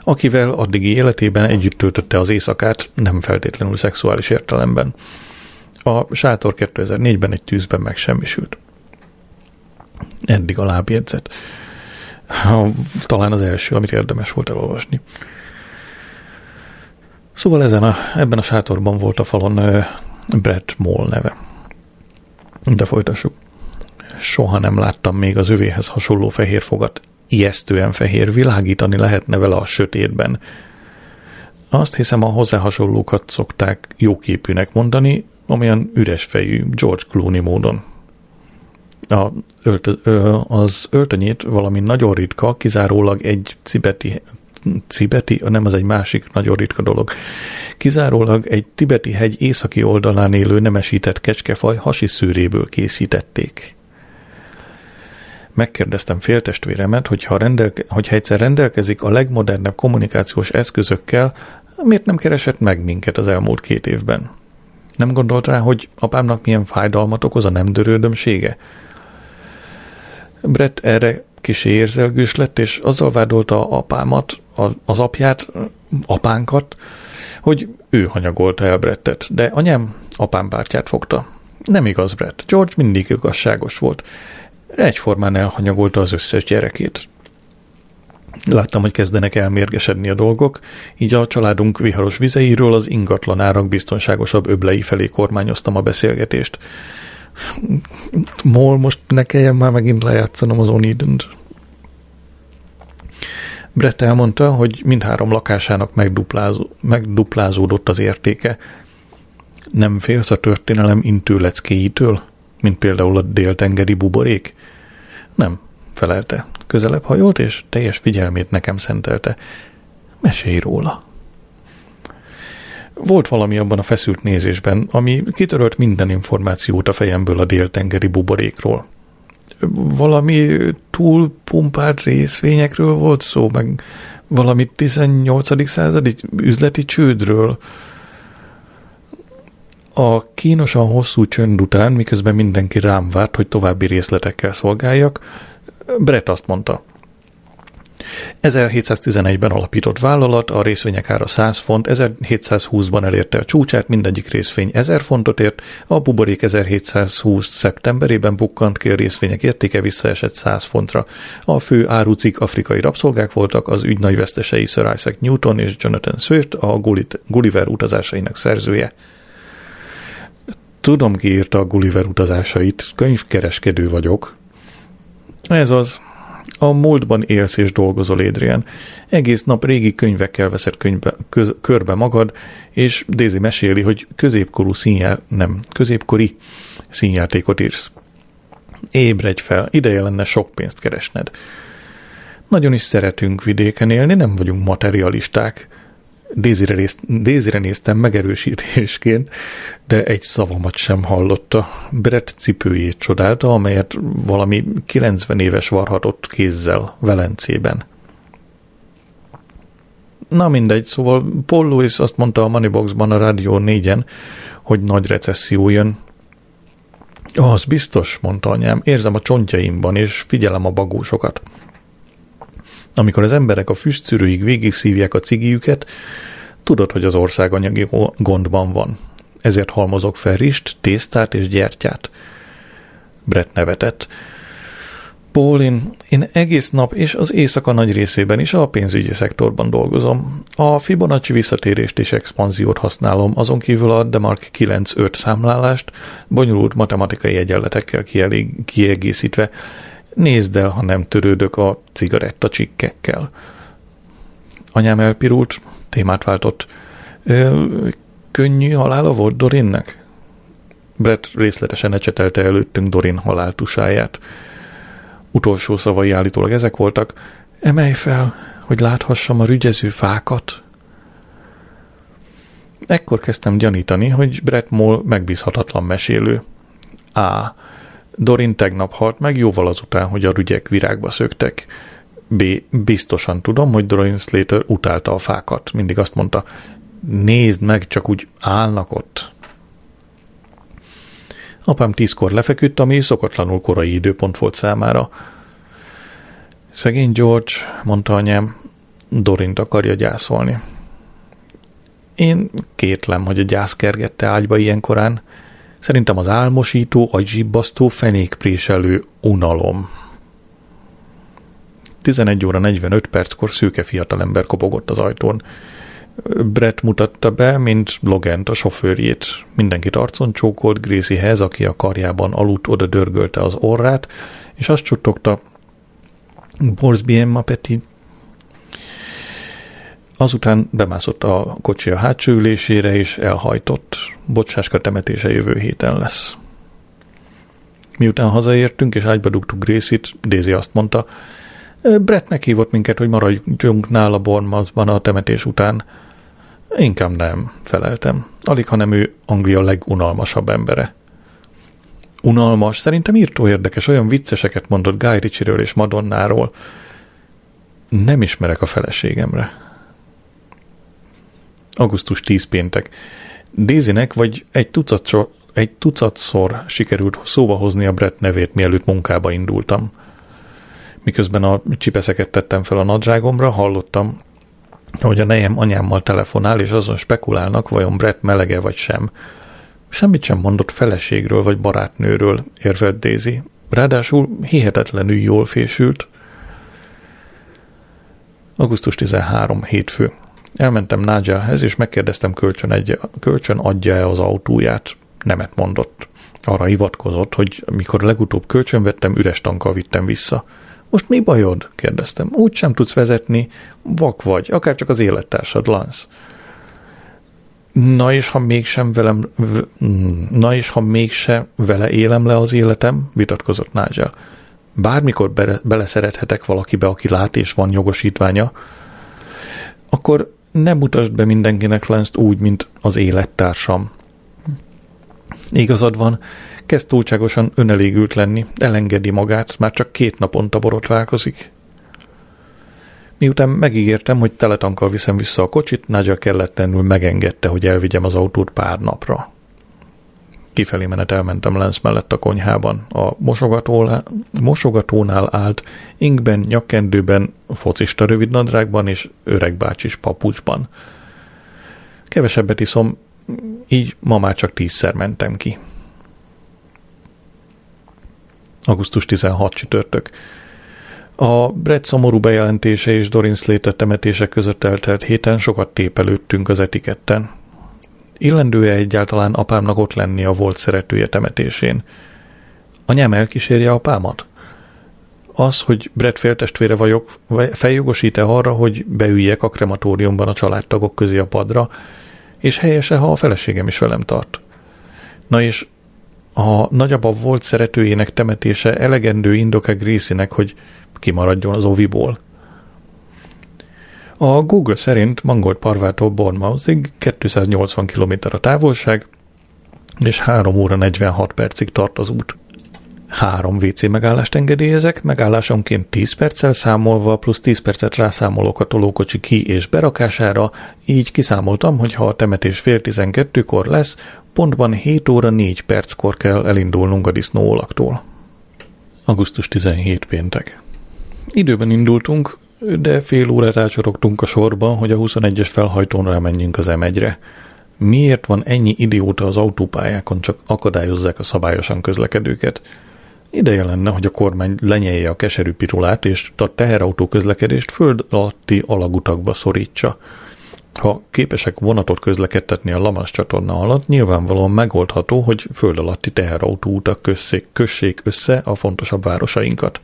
akivel addigi életében együtt töltötte az éjszakát, nem feltétlenül szexuális értelemben. A sátor 2004-ben egy tűzben megsemmisült. Eddig a lábjegyzet. Talán az első, amit érdemes volt elolvasni. Szóval ezen a, ebben a sátorban volt a falon uh, Brett Moll neve. De folytassuk. Soha nem láttam még az övéhez hasonló fehér fogat. Ijesztően fehér, világítani lehetne vele a sötétben. Azt hiszem a hozzá hasonlókat szokták jóképűnek mondani, amilyen üres fejű George Clooney módon a ölt, az öltönyét valami nagyon ritka, kizárólag egy cibeti, cibeti, nem az egy másik nagyon ritka dolog. Kizárólag egy tibeti hegy északi oldalán élő nemesített kecskefaj hasi szőréből készítették. Megkérdeztem féltestvéremet, hogy ha, rendelke, hogyha egyszer rendelkezik a legmodernebb kommunikációs eszközökkel, miért nem keresett meg minket az elmúlt két évben? Nem gondolt rá, hogy apámnak milyen fájdalmat okoz a nem dörődömsége? Brett erre kis érzelgős lett, és azzal vádolta apámat, az apját, apánkat, hogy ő hanyagolta el Brettet, de anyám apám pártját fogta. Nem igaz, Brett. George mindig igazságos volt. Egyformán elhanyagolta az összes gyerekét. Láttam, hogy kezdenek elmérgesedni a dolgok, így a családunk viharos vizeiről az ingatlan árak biztonságosabb öblei felé kormányoztam a beszélgetést. Mol, most ne kelljen már megint lejátszanom az Onident. Brett elmondta, hogy mindhárom lakásának megduplázó, megduplázódott az értéke. Nem félsz a történelem intőleckéitől, mint például a déltengeri buborék? Nem, felelte. Közelebb hajolt, és teljes figyelmét nekem szentelte. Mesélj róla. Volt valami abban a feszült nézésben, ami kitörölt minden információt a fejemből a déltengeri buborékról. Valami túlpumpált részvényekről volt szó, meg valami 18. századi üzleti csődről. A kínosan hosszú csönd után, miközben mindenki rám várt, hogy további részletekkel szolgáljak, Brett azt mondta – 1711-ben alapított vállalat, a részvények ára 100 font, 1720-ban elérte a csúcsát, mindegyik részvény 1000 fontot ért, a buborék 1720 szeptemberében bukkant ki, a részvények értéke visszaesett 100 fontra. A fő árucik afrikai rabszolgák voltak, az ügy nagy vesztesei Sir Isaac Newton és Jonathan Swift, a Gulliver utazásainak szerzője. Tudom, ki írta a Gulliver utazásait, könyvkereskedő vagyok. Ez az, a múltban élsz és dolgozol, Adrian. Egész nap régi könyvekkel veszed könyvbe, köz, körbe magad, és Daisy meséli, hogy középkorú színjár, nem, középkori színjátékot írsz. Ébredj fel, ideje lenne sok pénzt keresned. Nagyon is szeretünk vidéken élni, nem vagyunk materialisták. Dézire, nézt, Dézire néztem megerősítésként, de egy szavamat sem hallotta. Brett cipőjét csodálta, amelyet valami 90 éves varhatott kézzel Velencében. Na mindegy, szóval Paul Lewis azt mondta a Moneyboxban a Rádió 4-en, hogy nagy recesszió jön. Az biztos, mondta anyám, érzem a csontjaimban, és figyelem a bagósokat. Amikor az emberek a füstszűrőig végig szívják a cigiüket, tudod, hogy az ország anyagi gondban van. Ezért halmozok fel rist, tésztát és gyertyát. Brett nevetett. Paulin, én egész nap és az éjszaka nagy részében is a pénzügyi szektorban dolgozom. A Fibonacci visszatérést és expanziót használom, azon kívül a Demark 9-5 számlálást, bonyolult matematikai egyenletekkel kiegészítve, Nézd el, ha nem törődök a cigaretta csikkekkel. Anyám elpirult, témát váltott. Ö, könnyű halála volt Dorinnek? Brett részletesen ecsetelte előttünk Dorin haláltusáját. Utolsó szavai állítólag ezek voltak. Emelj fel, hogy láthassam a rügyező fákat. Ekkor kezdtem gyanítani, hogy Brett Moll megbízhatatlan mesélő. Á, Dorin tegnap halt meg jóval azután, hogy a rügyek virágba szöktek. B. Biztosan tudom, hogy Dorian Slater utálta a fákat. Mindig azt mondta, nézd meg, csak úgy állnak ott. Apám tízkor lefeküdt, ami szokatlanul korai időpont volt számára. Szegény George, mondta anyám, Dorint akarja gyászolni. Én kétlem, hogy a gyász kergette ágyba ilyen korán. Szerintem az álmosító, agyibbasztó, fenékpréselő unalom. 11 óra 45 perckor szőke fiatalember kopogott az ajtón. Brett mutatta be, mint Logent, a sofőrjét. Mindenkit arcon csókolt Graciehez, aki a karjában aludt, oda dörgölte az orrát, és azt csuttogta, Bors bien ma petit. Azután bemászott a kocsi a hátsó ülésére, és elhajtott. Bocsáska temetése jövő héten lesz. Miután hazaértünk, és ágyba dugtuk Gracie-t, Daisy azt mondta, Brett meghívott minket, hogy maradjunk nála Bournemouthban a temetés után. Inkább nem, feleltem. Alig, hanem ő Anglia legunalmasabb embere. Unalmas, szerintem írtó érdekes, olyan vicceseket mondott Guy Ritchie-ről és Madonnáról. Nem ismerek a feleségemre. Augusztus 10 péntek. Dézinek vagy egy, tucatszor, egy tucatszor sikerült szóba hozni a Brett nevét, mielőtt munkába indultam. Miközben a csipeszeket tettem fel a nadrágomra, hallottam, hogy a nejem anyámmal telefonál, és azon spekulálnak, vajon Brett melege vagy sem. Semmit sem mondott feleségről vagy barátnőről, érvelt Daisy. Ráadásul hihetetlenül jól fésült. Augusztus 13. hétfő. Elmentem Nigelhez, és megkérdeztem, kölcsön, egy, kölcsön adja-e az autóját. Nemet mondott. Arra hivatkozott, hogy mikor legutóbb kölcsön vettem, üres tankkal vittem vissza. Most mi bajod? kérdeztem. Úgy sem tudsz vezetni, vak vagy, akár csak az élettársad, Lance. Na és ha mégsem velem, na és ha mégse vele élem le az életem, vitatkozott Nigel. Bármikor be, beleszerethetek valakibe, aki lát és van jogosítványa, akkor ne mutasd be mindenkinek lance úgy, mint az élettársam. Igazad van, kezd túlságosan önelégült lenni, elengedi magát, már csak két naponta borotválkozik. Miután megígértem, hogy teletankkal viszem vissza a kocsit, Nagyja kelletlenül megengedte, hogy elvigyem az autót pár napra. Kifelé menet elmentem Lenz mellett a konyhában. A mosogatónál, állt, inkben, nyakkendőben, focista rövidnadrágban és öreg bácsis papucsban. Kevesebbet iszom, így ma már csak tízszer mentem ki. Augusztus 16 csütörtök. A Brett szomorú bejelentése és Dorin Slater temetése között eltelt héten sokat tépelődtünk az etiketten. Illendő-e egyáltalán apámnak ott lenni a volt szeretője temetésén? Anyám elkísérje apámat? Az, hogy Brett féltestvére vagyok, feljogosít-e arra, hogy beüljek a krematóriumban a családtagok közé a padra, és helyese, ha a feleségem is velem tart. Na és a nagyapa volt szeretőjének temetése elegendő indoka Gracie-nek, hogy kimaradjon az oviból. A Google szerint Mangold parvától Bournemouthig 280 km a távolság, és 3 óra 46 percig tart az út. Három WC megállást engedélyezek, megállásonként 10 perccel számolva, plusz 10 percet rászámolok a tolókocsi ki- és berakására, így kiszámoltam, hogy ha a temetés fél 12-kor lesz, pontban 7 óra 4 perckor kell elindulnunk a disznóolaktól. Augusztus 17 péntek. Időben indultunk, de fél órát rácsorogtunk a sorba, hogy a 21-es felhajtón rámenjünk az M1-re. Miért van ennyi idióta az autópályákon, csak akadályozzák a szabályosan közlekedőket? Ideje lenne, hogy a kormány lenyelje a keserű pirulát, és a teherautó közlekedést föld alatti alagutakba szorítsa. Ha képesek vonatot közlekedtetni a Lamas csatorna alatt, nyilvánvalóan megoldható, hogy föld alatti teherautó utak kössék össze a fontosabb városainkat.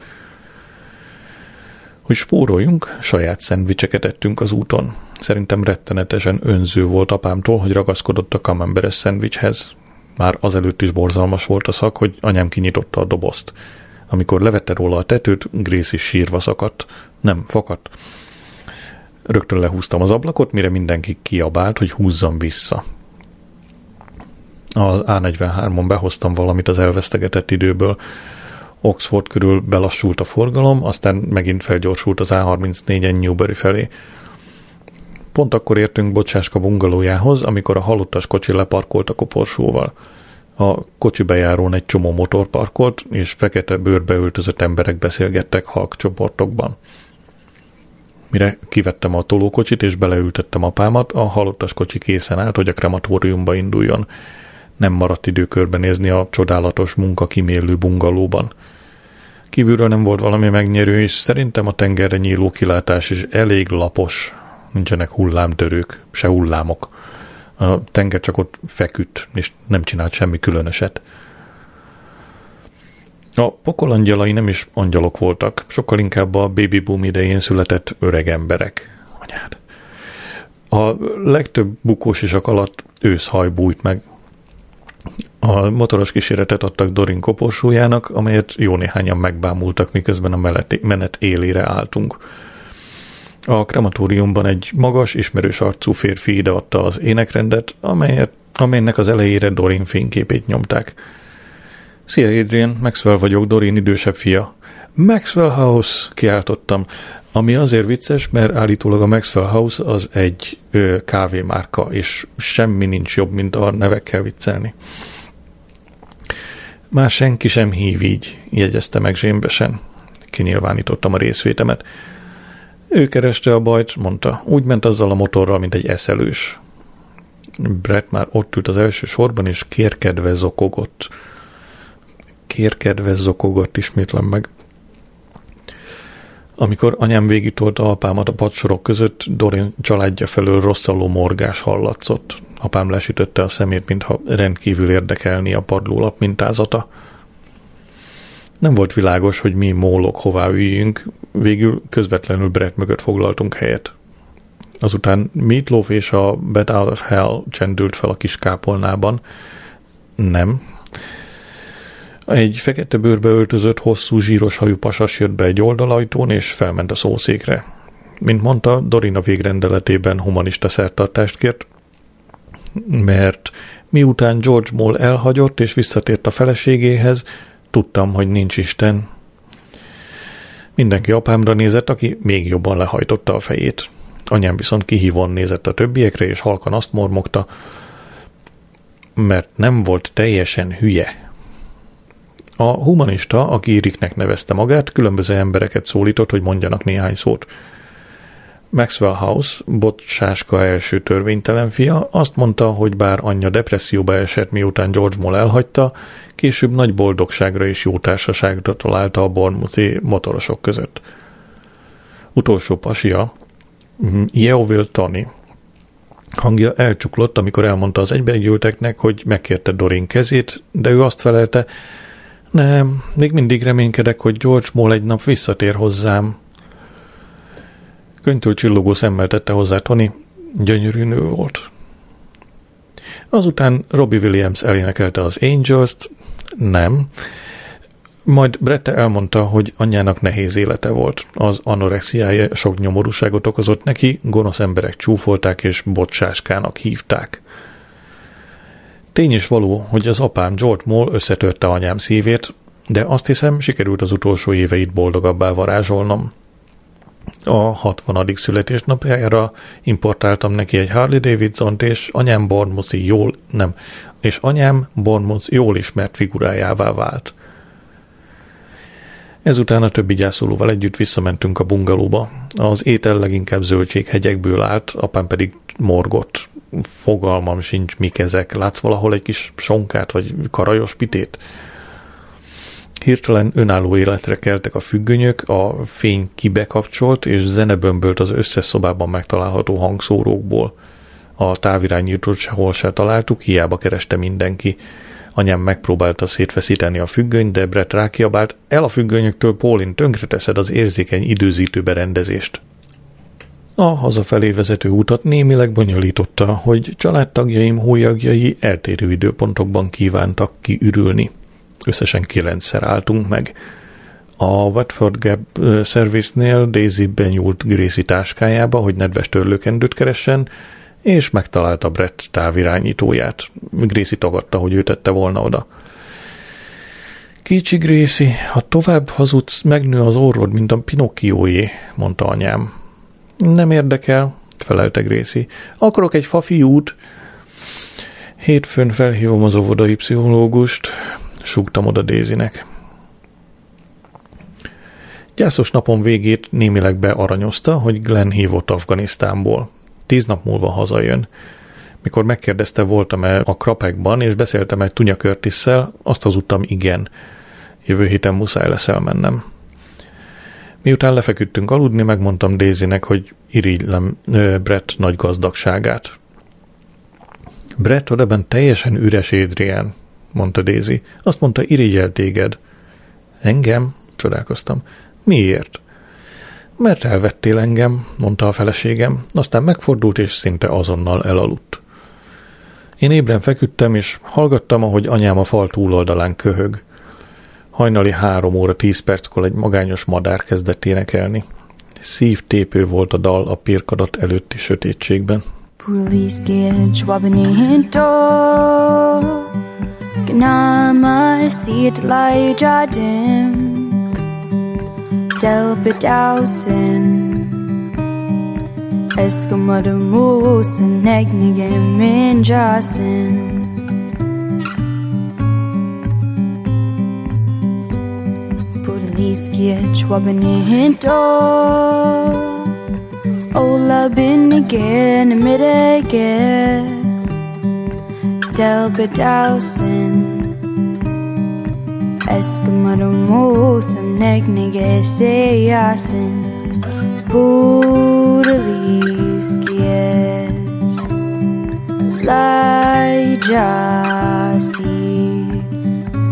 Hogy spóroljunk, saját szendvicseket ettünk az úton. Szerintem rettenetesen önző volt apámtól, hogy ragaszkodott a kamemberes szendvicshez. Már azelőtt is borzalmas volt a szak, hogy anyám kinyitotta a dobozt. Amikor levette róla a tetőt, Grace is sírva szakadt. Nem, fakadt. Rögtön lehúztam az ablakot, mire mindenki kiabált, hogy húzzam vissza. Az A43-on behoztam valamit az elvesztegetett időből. Oxford körül belassult a forgalom, aztán megint felgyorsult az A34-en Newbury felé. Pont akkor értünk Bocsáska bungalójához, amikor a halottas kocsi leparkolt a koporsóval. A kocsi bejárón egy csomó motor parkolt, és fekete bőrbe öltözött emberek beszélgettek halk csoportokban. Mire kivettem a tolókocsit és beleültettem apámat, a halottas kocsi készen állt, hogy a krematóriumba induljon. Nem maradt idő körbenézni a csodálatos munka kimélő bungalóban. Kívülről nem volt valami megnyerő, és szerintem a tengerre nyíló kilátás is elég lapos. Nincsenek hullámtörők, se hullámok. A tenger csak ott feküdt, és nem csinált semmi különöset. A pokol angyalai nem is angyalok voltak, sokkal inkább a baby boom idején született öreg emberek. Anyád. A legtöbb bukós isak alatt őszhaj bújt meg. A motoros kíséretet adtak Dorin koporsójának, amelyet jó néhányan megbámultak, miközben a menet élére álltunk. A krematóriumban egy magas, ismerős arcú férfi ideadta az énekrendet, amelyet, amelynek az elejére Dorin fényképét nyomták. Szia Adrian, Maxwell vagyok, Dorin idősebb fia. Maxwell House, kiáltottam, ami azért vicces, mert állítólag a Maxwell House az egy ö, kávémárka, és semmi nincs jobb, mint a nevekkel viccelni. Már senki sem hív így, jegyezte meg zsémbesen. Kinyilvánítottam a részvétemet. Ő kereste a bajt, mondta. Úgy ment azzal a motorral, mint egy eszelős. Brett már ott ült az első sorban, és kérkedve zokogott kérkedve zokogott, ismétlem meg. Amikor anyám végigtolta apámat a padsorok között, Dorin családja felől rosszalló morgás hallatszott. Apám lesütötte a szemét, mintha rendkívül érdekelni a padlólap mintázata. Nem volt világos, hogy mi mólok hová üljünk, végül közvetlenül Brett mögött foglaltunk helyet. Azután Meatloaf és a Bed Out of Hell csendült fel a kis kápolnában. Nem, egy fekete bőrbe öltözött, hosszú, zsíros hajú pasas jött be egy oldalajtón, és felment a szószékre. Mint mondta, Dorina végrendeletében humanista szertartást kért, mert miután George Moll elhagyott és visszatért a feleségéhez, tudtam, hogy nincs Isten. Mindenki apámra nézett, aki még jobban lehajtotta a fejét. Anyám viszont kihívon nézett a többiekre, és halkan azt mormogta, mert nem volt teljesen hülye. A humanista, aki Iriknek nevezte magát, különböző embereket szólított, hogy mondjanak néhány szót. Maxwell House, Bocsáska első törvénytelen fia, azt mondta, hogy bár anyja depresszióba esett, miután George Moll elhagyta, később nagy boldogságra és jó társaságra találta a Bournemouthi motorosok között. Utolsó pasia, Yeovil Tony, hangja elcsuklott, amikor elmondta az egybegyűlteknek, hogy megkérte Dorin kezét, de ő azt felelte, nem, még mindig reménykedek, hogy George Moll egy nap visszatér hozzám. Könytől csillogó szemmel tette hozzá Tony, gyönyörű nő volt. Azután Robbie Williams elénekelte az Angels-t, nem. Majd Brette elmondta, hogy anyjának nehéz élete volt. Az anorexiája sok nyomorúságot okozott neki, gonosz emberek csúfolták és bocsáskának hívták. Tény is való, hogy az apám George Moll összetörte anyám szívét, de azt hiszem, sikerült az utolsó éveit boldogabbá varázsolnom. A 60. születésnapjára importáltam neki egy Harley davidson és anyám Bournemouthi jól, nem, és anyám Bournemouth jól ismert figurájává vált. Ezután a többi gyászolóval együtt visszamentünk a bungalóba. Az étel leginkább zöldséghegyekből állt, apám pedig morgott, fogalmam sincs, mik ezek. Látsz valahol egy kis sonkát, vagy karajos pitét? Hirtelen önálló életre keltek a függönyök, a fény kibekapcsolt, és zenebömbölt az összes szobában megtalálható hangszórókból. A távirányítót sehol se találtuk, hiába kereste mindenki. Anyám megpróbálta szétfeszíteni a függönyt, de Brett rákiabált, el a függönyöktől, Paulin, tönkreteszed az érzékeny időzítő berendezést. A hazafelé vezető utat némileg bonyolította, hogy családtagjaim hólyagjai eltérő időpontokban kívántak kiürülni. Összesen kilencszer álltunk meg. A Watford Gap Service-nél Daisy benyúlt Gracie táskájába, hogy nedves törlőkendőt keressen, és megtalálta Brett távirányítóját. Gracie tagadta, hogy ő tette volna oda. Kicsi Grészi, ha tovább hazudsz, megnő az orrod, mint a Pinokkióé, mondta anyám. Nem érdekel, felelte Grészi. Akarok egy fafiút. Hétfőn felhívom az óvodai pszichológust, súgtam oda Dézinek. Gyászos napon végét némileg bearanyozta, hogy Glenn hívott Afganisztánból. Tíz nap múlva hazajön. Mikor megkérdezte, voltam-e a krapekban, és beszéltem egy Tunya Curtisszel, azt hazudtam igen. Jövő héten muszáj lesz elmennem. Miután lefeküdtünk aludni, megmondtam Daisynek, hogy irigylem Brett nagy gazdagságát. Brett odeben teljesen üres Adrian, mondta Daisy. Azt mondta, irigyel téged. Engem? Csodálkoztam. Miért? Mert elvettél engem, mondta a feleségem, aztán megfordult és szinte azonnal elaludt. Én ébren feküdtem, és hallgattam, ahogy anyám a fal túloldalán köhög. Hajnali három óra tíz perckor egy magányos madár kezdett énekelni. Szívtépő volt a dal a pirkadat előtti sötétségben. Police bedausen Es kommer du mosen, egnigen min jasen Poliski et schwabeni hinto Ola bin again, middege Del bedausen Eskimo'dan olsam neknege seyasin Budalizgiec Lajjasi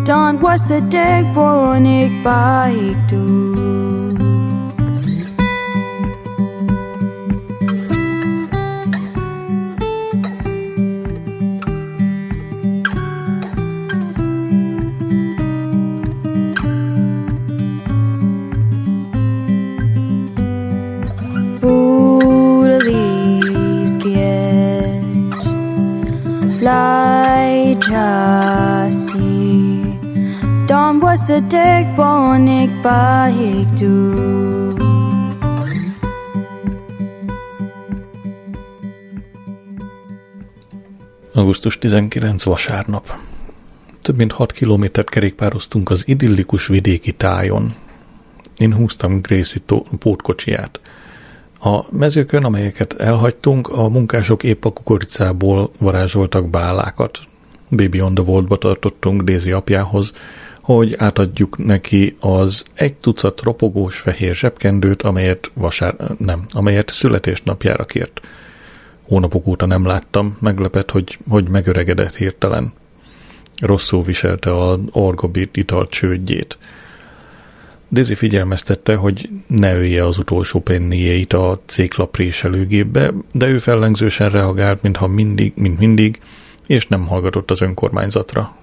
Don was the deck born ik baik összetek bájék Augusztus 19 vasárnap. Több mint 6 kilométert kerékpároztunk az idillikus vidéki tájon. Én húztam Gracie pótkocsiját. A mezőkön, amelyeket elhagytunk, a munkások épp a kukoricából varázsoltak bálákat. Baby on the Vault-ba tartottunk Daisy apjához, hogy átadjuk neki az egy tucat ropogós fehér zsebkendőt, amelyet vasár, nem, amelyet születésnapjára kért. Hónapok óta nem láttam, meglepett, hogy, hogy megöregedett hirtelen. Rosszul viselte a orgobit ital csődjét. Daisy figyelmeztette, hogy ne ölje az utolsó penniét a céklapréselőgépbe, de ő fellengzősen reagált, mintha mindig, mint mindig, és nem hallgatott az önkormányzatra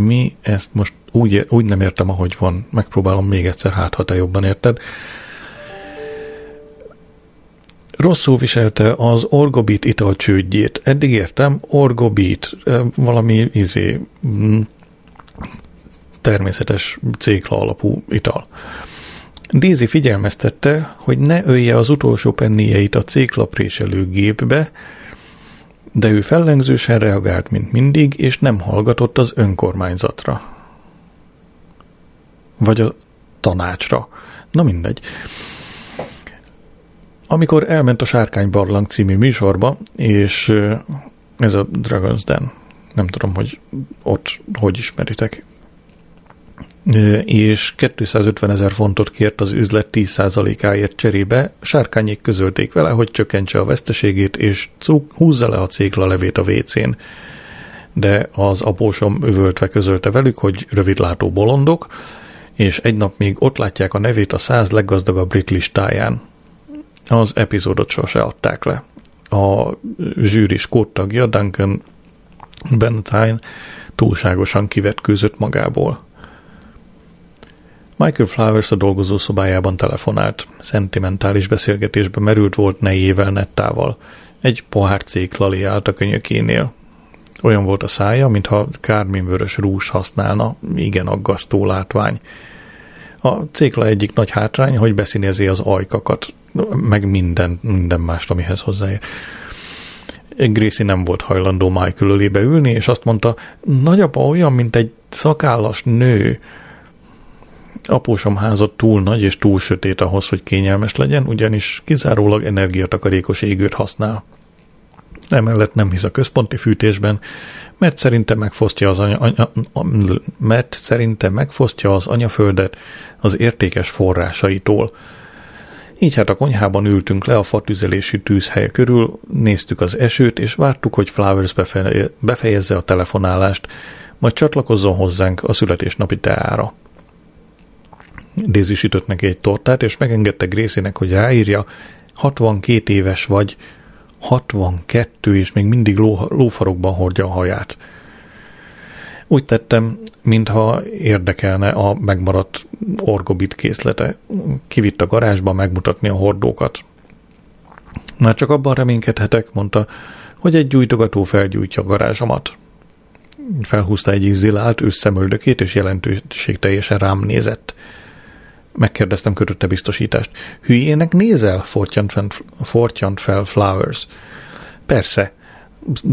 mi ezt most úgy, úgy nem értem, ahogy van. Megpróbálom még egyszer, hát ha te jobban érted. Rosszul viselte az orgobit italcsődjét. Eddig értem, orgobit, valami izé, mm, természetes cékla alapú ital. Dézi figyelmeztette, hogy ne ölje az utolsó pennieit a céklapréselő gépbe, de ő fellengzősen reagált, mint mindig, és nem hallgatott az önkormányzatra. Vagy a tanácsra. Na mindegy. Amikor elment a Sárkány Barlang című műsorba, és ez a Dragon's Den, nem tudom, hogy ott hogy ismeritek, és 250 ezer fontot kért az üzlet 10%-áért cserébe, sárkányék közölték vele, hogy csökkentse a veszteségét, és cuk, húzza le a cégla levét a WC-n. De az apósom övöltve közölte velük, hogy rövidlátó bolondok, és egy nap még ott látják a nevét a száz leggazdagabb brit listáján. Az epizódot sose adták le. A zsűri tagja Duncan Bentine túlságosan kivetkőzött magából. Michael Flowers a dolgozó szobájában telefonált. Szentimentális beszélgetésbe merült volt nejével Nettával. Egy pohár cék Lali állt a könyökénél. Olyan volt a szája, mintha kárminvörös rús használna, igen aggasztó látvány. A cékla egyik nagy hátrány, hogy beszínezi az ajkakat, meg minden, minden mást, amihez hozzáér. Gracie nem volt hajlandó Michael ölébe ülni, és azt mondta, nagyapa olyan, mint egy szakállas nő. Apósom házat túl nagy és túl sötét ahhoz, hogy kényelmes legyen, ugyanis kizárólag energiatakarékos égőt használ. Emellett nem hisz a központi fűtésben, mert szerinte megfosztja az, anya, anya, mert szerinte megfosztja az anyaföldet az értékes forrásaitól. Így hát a konyhában ültünk le a fatüzelésű tűzhely körül, néztük az esőt, és vártuk, hogy Flowers befejezze a telefonálást, majd csatlakozzon hozzánk a születésnapi teára. Daisy sütött neki egy tortát, és megengedte Gracie-nek, hogy ráírja, 62 éves vagy, 62, és még mindig ló, lófarokban hordja a haját. Úgy tettem, mintha érdekelne a megmaradt orgobit készlete. Kivitt a garázsba megmutatni a hordókat. Már csak abban reménykedhetek, mondta, hogy egy gyújtogató felgyújtja a garázsomat. Felhúzta egy izzilált összemöldökét, és jelentőség teljesen rám nézett. Megkérdeztem körötte biztosítást. Hülyének nézel? Fortyant fel, Flowers. Persze.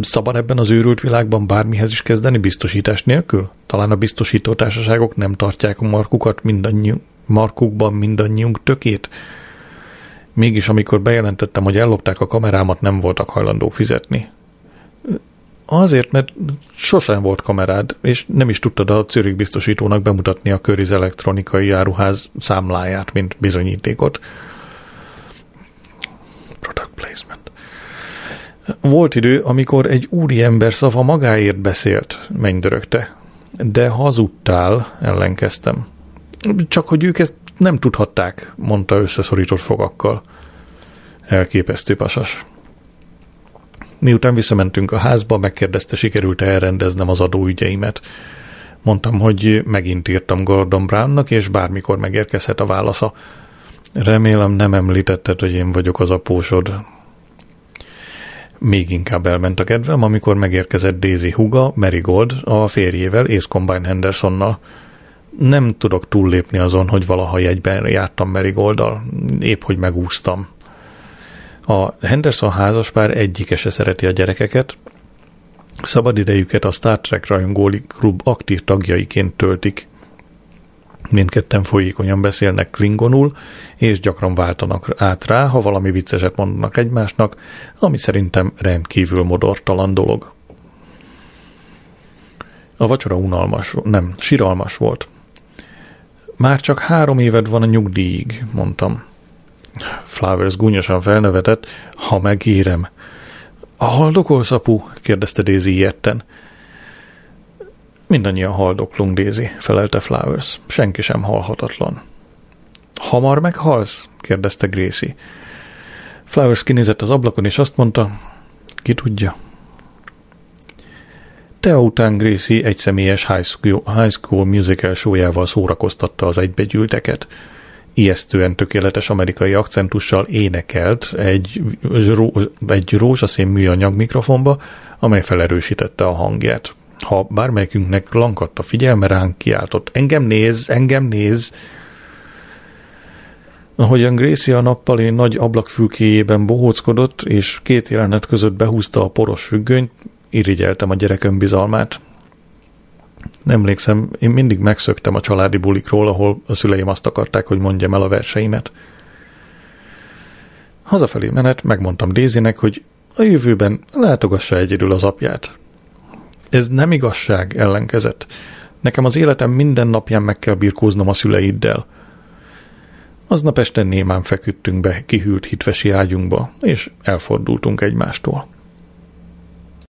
Szabad ebben az őrült világban bármihez is kezdeni biztosítás nélkül? Talán a biztosító társaságok nem tartják a markukat mindannyi, markukban mindannyiunk tökét? Mégis amikor bejelentettem, hogy ellopták a kamerámat, nem voltak hajlandók fizetni. Azért, mert sosem volt kamerád, és nem is tudtad a Zürich biztosítónak bemutatni a Köriz elektronikai áruház számláját, mint bizonyítékot. Product placement. Volt idő, amikor egy úri ember szava magáért beszélt, mennydörögte. De hazudtál, ellenkeztem. Csak hogy ők ezt nem tudhatták, mondta összeszorított fogakkal. Elképesztő pasas. Miután visszamentünk a házba, megkérdezte, sikerült-e elrendeznem az adóügyeimet. Mondtam, hogy megint írtam Gordon Brownnak, és bármikor megérkezhet a válasza. Remélem nem említetted, hogy én vagyok az apósod. Még inkább elment a kedvem, amikor megérkezett Daisy Huga, Marigold, a férjével, Ace Combine Hendersonnal. Nem tudok túllépni azon, hogy valaha jegyben jártam Marigolddal, épp hogy megúsztam. A Henderson házaspár egyike se szereti a gyerekeket, szabadidejüket a Star Trek rajongói klub aktív tagjaiként töltik. Mindketten folyékonyan beszélnek klingonul, és gyakran váltanak át rá, ha valami vicceset mondanak egymásnak, ami szerintem rendkívül modortalan dolog. A vacsora unalmas, nem, siralmas volt. Már csak három éved van a nyugdíjig, mondtam. Flowers gúnyosan felnevetett, ha megérem. A haldokolsz, apu? kérdezte Daisy ilyetten. Mindannyian haldoklunk, Daisy, felelte Flowers. Senki sem halhatatlan. Hamar meghalsz? kérdezte Gracie. Flowers kinézett az ablakon, és azt mondta, ki tudja. Te után Gracie egy személyes high school, high school musical szórakoztatta az egybegyűlteket ijesztően tökéletes amerikai akcentussal énekelt egy, egy rózsaszín műanyag mikrofonba, amely felerősítette a hangját. Ha bármelyikünknek lankadt a figyelme ránk, kiáltott, engem néz, engem néz, Ahogyan Gracie a nappali nagy ablakfülkéjében bohóckodott, és két jelenet között behúzta a poros függönyt, irigyeltem a gyerek önbizalmát. Emlékszem, én mindig megszöktem a családi bulikról, ahol a szüleim azt akarták, hogy mondjam el a verseimet. Hazafelé menet megmondtam Dézinek, hogy a jövőben látogassa egyedül az apját. Ez nem igazság, ellenkezett. Nekem az életem minden napján meg kell birkóznom a szüleiddel. Aznap este némán feküdtünk be kihűlt hitvesi ágyunkba, és elfordultunk egymástól.